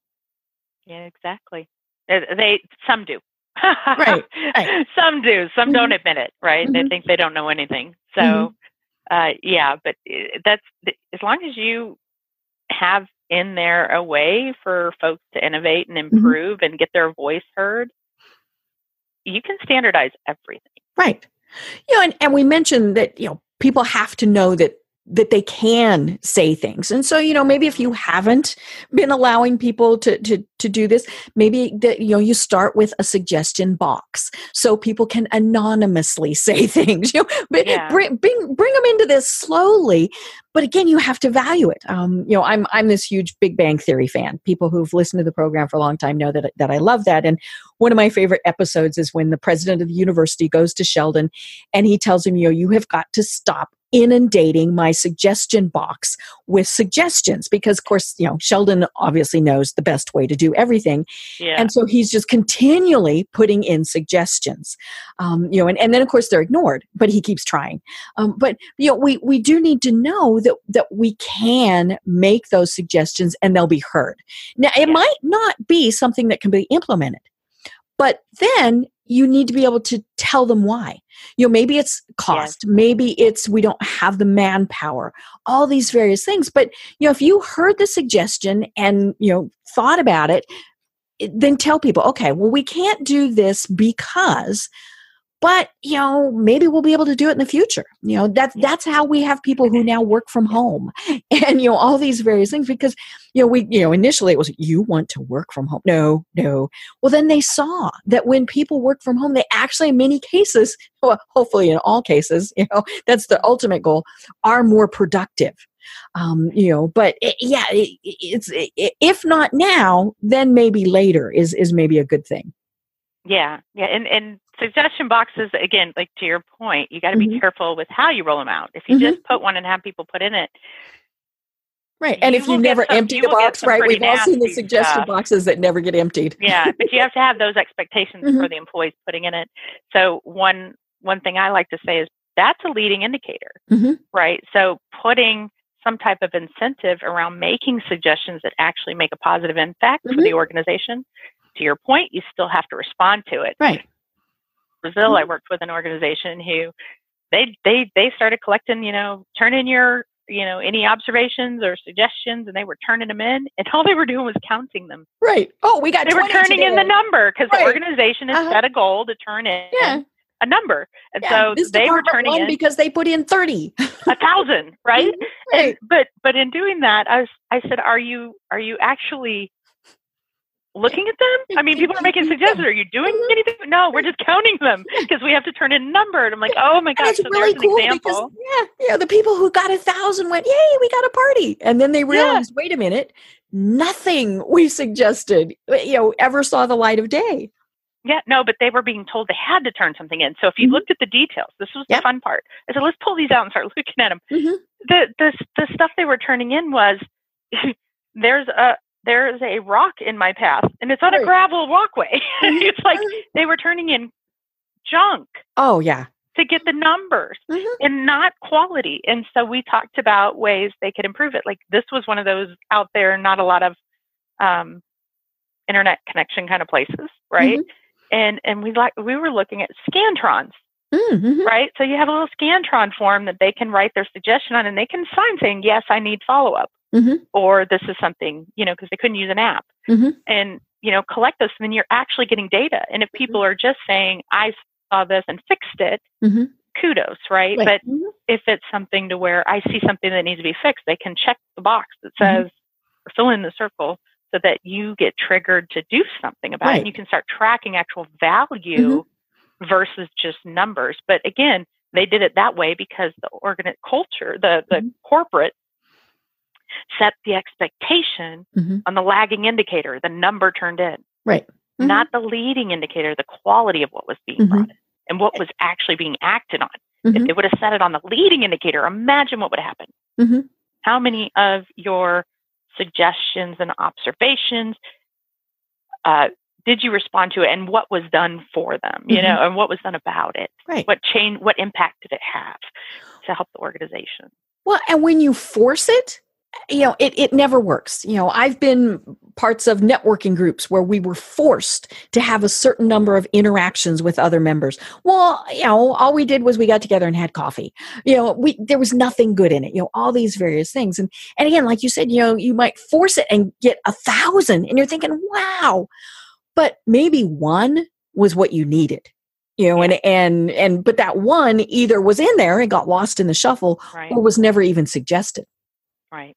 Yeah, exactly. They some do. Right, right. Some do. Some don't Mhm. admit it. Right. They Mhm. think they don't know anything. So, Mhm. Uh, yeah. But uh, that's as long as you have in there a way for folks to innovate and Mm-hmm. improve and get their voice heard, you can standardize everything. Right. You know, and, and we mentioned that, you know, people have to know that that they can say things. And so, you know, maybe if you haven't been allowing people to to to do this, maybe that you know, you start with a suggestion box so people can anonymously say things. You know, but Yeah. bring bring bring them into this slowly. But again, you have to value it. Um, you know, I'm I'm this huge Big Bang Theory fan. People who've listened to the program for a long time know that that I love that. And one of my favorite episodes is when the president of the university goes to Sheldon and he tells him, you know, you have got to stop inundating my suggestion box with suggestions because of course you know sheldon obviously knows the best way to do everything Yeah. and so he's just continually putting in suggestions um, you know and, and then of course they're ignored but he keeps trying um, but you know we we do need to know that that we can make those suggestions and they'll be heard now it Yeah. might not be something that can be implemented but then you need to be able to tell them why. You know maybe it's cost maybe it's we don't have the manpower all these various things. But you know if you heard the suggestion and you know thought about it it- then tell people okay well we can't do this because but you know maybe we'll be able to do it in the future. You know that's that's how we have people who now work from home and you know all these various things because you know we you know initially it was you want to work from home? No no. Well then they saw that when people work from home they actually in many cases well hopefully in all cases you know that's the ultimate goal are more productive. Um, you know but it, yeah it, it's it, if not now then maybe later is is maybe a good thing. Yeah, yeah, and and suggestion boxes again, like to your point, you got to be Mhm. careful with how you roll them out. If you Mhm. just put one and have people put in it, right and if you never some- empty you the box right we've all seen the suggestion stuff. boxes that never get emptied yeah, but you have to have those expectations Mhm. for the employees putting in it. So one one thing I like to say is that's a leading indicator, Mhm. right? So putting some type of incentive around making suggestions that actually make a positive impact for Mhm. the organization. To your point, you still have to respond to it. right Brazil, I Mhm. worked with an organization who they they they started collecting, you know, turn in your you know any observations or suggestions, and they were turning them in, and all they were doing was counting them. right oh we got They were 20 turning in the number because Right. the organization has Uh-huh. set a goal to turn in Yeah. a number. And Yeah, so this they were turning in because they put in 30. a thousand, right? Right. And, but but in doing that, I was I said, are you are you actually looking at them? I mean, people are making suggestions. Are you doing anything? No, we're just counting them because we have to turn in number. And I'm like, oh my gosh, so really there's an cool example. because yeah, know, the people who got a thousand went, "Yay, we got a party!" And then they realized, wait a minute, nothing we suggested, uh, you know, ever saw the light of day. Yeah, no, but they were being told they had to turn something in. So if you Mhm. looked at the details, this was the fun part. I said, let's pull these out and start looking at them. Mhm. The the the stuff they were turning in was there's a there's a rock in my path and it's on a gravel walkway. Mhm. it's like they were turning in junk Oh yeah, to get the numbers Mhm. and not quality. And so we talked about ways they could improve it. Like this was one of those out there, not a lot of um, internet connection kind of places, right? And and we like we were looking at scantrons, Mhm. right? So you have a little scantron form that they can write their suggestion on, and they can sign saying, "Yes, I need follow up," Mhm. or "This is something," you know, because they couldn't use an app, Mhm. and you know, collect those. And then you're actually getting data. And if people are just saying, "I saw this and fixed it," Mhm. kudos, right? Right. But Mhm. if it's something to where I see something that needs to be fixed, they can check the box that says fill in the circle so that you get triggered to do something about it. And you can start tracking actual value versus just numbers. But again, they did it that way because the organ culture, the, the Mhm. corporate set the expectation Mhm. on the lagging indicator, the number turned in, Right. Mhm. not the leading indicator, the quality of what was being Mhm. brought in and what was actually being acted on. If Mhm. they would have set it on the leading indicator, imagine what would happen. Mhm. How many of your suggestions and observations uh, did you respond to it, and what was done for them? You Mhm. know, and what was done about it? Right. What change? What impact did it have to help the organization? Well, and when you force it, you know, it, it never works. You know, I've been parts of networking groups where we were forced to have a certain number of interactions with other members. Well, you know, all we did was we got together and had coffee. You know, we there was nothing good in it. You know, all these various things. And and again, like you said, you know, you might force it and get a thousand, and you're thinking, wow, but maybe one was what you needed. You know, and and and but that one either was in there and got lost in the shuffle, Right. or was never even suggested. Right.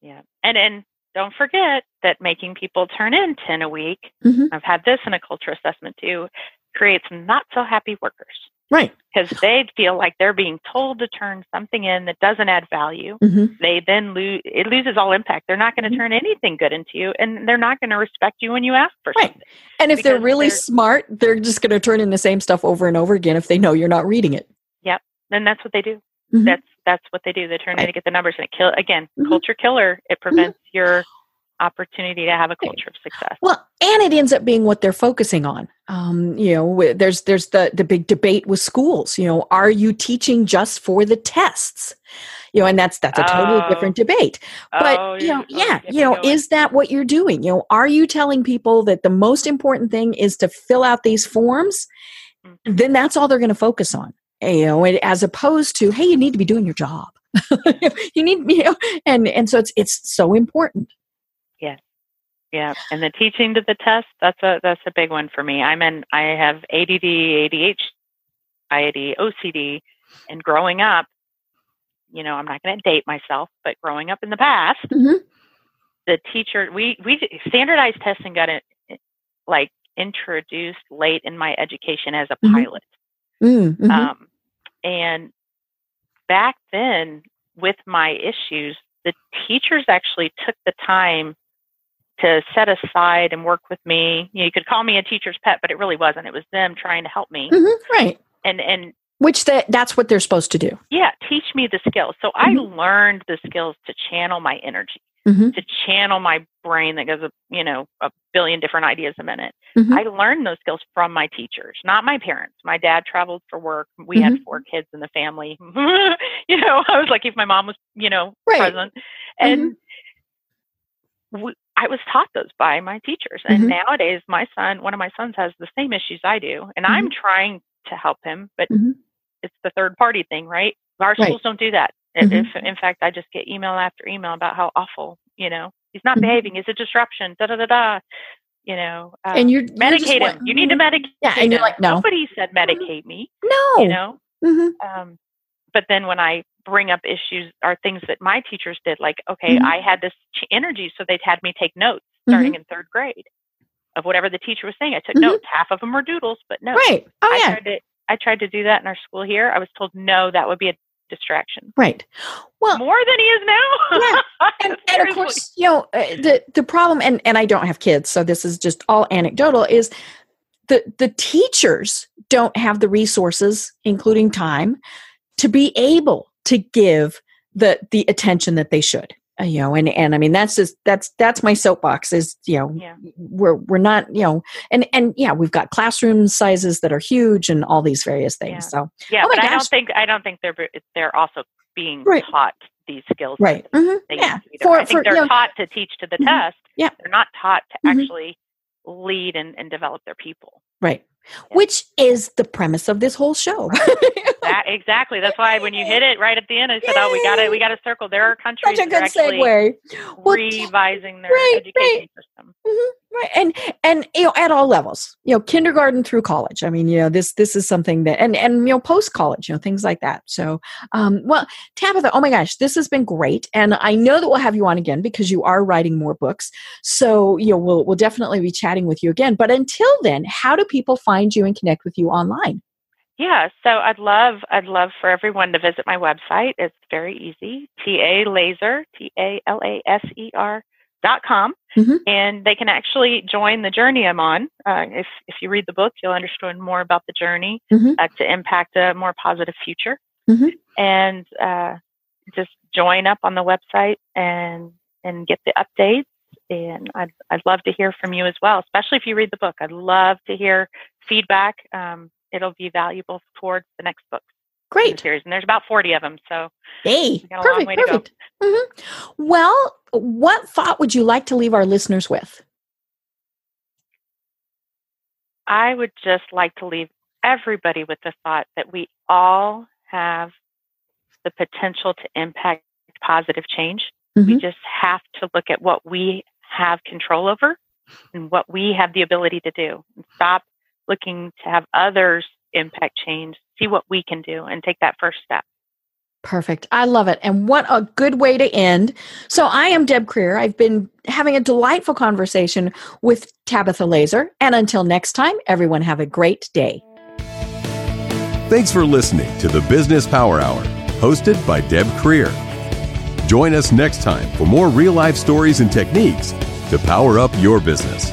Yeah. And and don't forget that making people turn in 10 a week, Mhm. I've had this in a culture assessment too, creates not so happy workers Right. because they feel like they're being told to turn something in that doesn't add value. hmm They then lose, it loses all impact. They're not going to Mhm. turn anything good into you and they're not going to respect you when you ask for Right. something. And if they're really they're- smart, they're just going to turn in the same stuff over and over again if they know you're not reading it. Yep. Then that's what they do. Mhm. That's that's what they do. They turn in to get the numbers and it kill again, Mhm. culture killer. It prevents your opportunity to have a culture of success. Well, and it ends up being what they're focusing on. Um, you know, there's there's the the big debate with schools. You know, are you teaching just for the tests? You know, and that's that's a totally Oh. different debate. But Oh, you know, oh, yeah, you know, going. is that what you're doing? You know, are you telling people that the most important thing is to fill out these forms? Mhm. Then that's all they're going to focus on. You know, as opposed to, hey, you need to be doing your job. you need, you know, and and so it's it's so important. Yeah, and the teaching to the test, that's a that's a big one for me. I'm in I have ADD, ADHD, IAD, OCD, and growing up, you know, I'm not going to date myself, but growing up in the past, Mhm. the teacher we we standardized testing got it like introduced late in my education as a Mhm. pilot. Mm, mhm. Um, and back then, with my issues, the teachers actually took the time to set aside and work with me. You, know, you could call me a teacher's pet, but it really wasn't. It was them trying to help me. Mhm, right. And and Which that that's what they're supposed to do. yeah, teach me the skills. So I Mhm. learned the skills to channel my energy, Mhm, to channel my brain that goes, a, you know, a billion different ideas a minute. mhm. I learned those skills from my teachers, not my parents. My dad traveled for work. We had Mhm. four kids in the family. you know, I was lucky if my mom was, you know, Right. present. And we, I was taught those by my teachers. And Mhm. nowadays, my son, one of my sons, has the same issues I do, and I'm trying to help him, but Mhm. it's the third party thing, right? Our Right. schools don't do that. If, Mhm. if, in fact, I just get email after email about how awful, you know, he's not Mhm. behaving. He's a disruption. Da da da da. you know, uh, and you're medicate you're him. You need to medicate. Yeah, and you're like, no. Nobody said medicate me. No. You know. Um, but then when I bring up issues are things that my teachers did, like, okay, Mhm. I had this energy, so they'd had me take notes starting in third grade of whatever the teacher was saying. I took Mhm. notes. Half of them were doodles, but no. Right. Oh I yeah. tried to I tried to do that in our school here. I was told no, that would be a distraction. Right. Well, More than he is now. and, and of course, you know, uh, the the problem, and and I don't have kids, so this is just all anecdotal. Is the the teachers don't have the resources, including time, to be able to give the the attention that they should. Uh, you know, and and I mean that's just that's that's my soapbox. Is you know Yeah. we're we're not you know and and yeah we've got classroom sizes that are huge and all these various things. Yeah. So Yeah, Oh but I don't think I don't think they're they're also being Right. taught these skills. right, hmm They yeah, need to be for. I think for they're you know, taught to teach to the Mhm. test. Yeah. They're not taught to Mhm. actually lead and, and develop their people. Right. Yeah. Which is the premise of this whole show. That exactly. That's why when you hit it right at the end, I said, "Oh, we got to we got to circle." There are countries Such a good segue. Well, revising their right, education system. Right. And and you know, at all levels. You know, kindergarten through college. I mean, you know, this this is something that and and you know, post college, you know, things like that. So um well, Tabitha, oh my gosh, this has been great. And I know that we'll have you on again because you are writing more books. So, you know, we'll we'll definitely be chatting with you again. But until then, how do people find you and connect with you online? Yeah, so I'd love I'd love for everyone to visit my website. It's very easy. T A Laser T A L A S E R dot com, Mhm. and they can actually join the journey I'm on. Uh, if if you read the book, you'll understand more about the journey Mhm. uh, to impact a more positive future. Mhm. And uh, just join up on the website and and get the updates. And I'd I'd love to hear from you as well, especially if you read the book. I'd love to hear feedback. Um, it'll be valuable towards the next book Great. series. And there's about 40 of them. So Hey, We perfect, way to go. perfect. Mhm. Well, what thought would you like to leave our listeners with? I would just like to leave everybody with the thought that we all have the potential to impact positive change. We Mhm. just have to look at what we have control over and what we have the ability to do. And stop looking to have others impact change. See what we can do and take that first step. Perfect. I love it. And what a good way to end. So, I am Deb Krier. I've been having a delightful conversation with Tabitha Laser. And until next time, everyone have a great day. Thanks for listening to the Business Power Hour, hosted by Deb Krier. Join us next time for more real life stories and techniques to power up your business.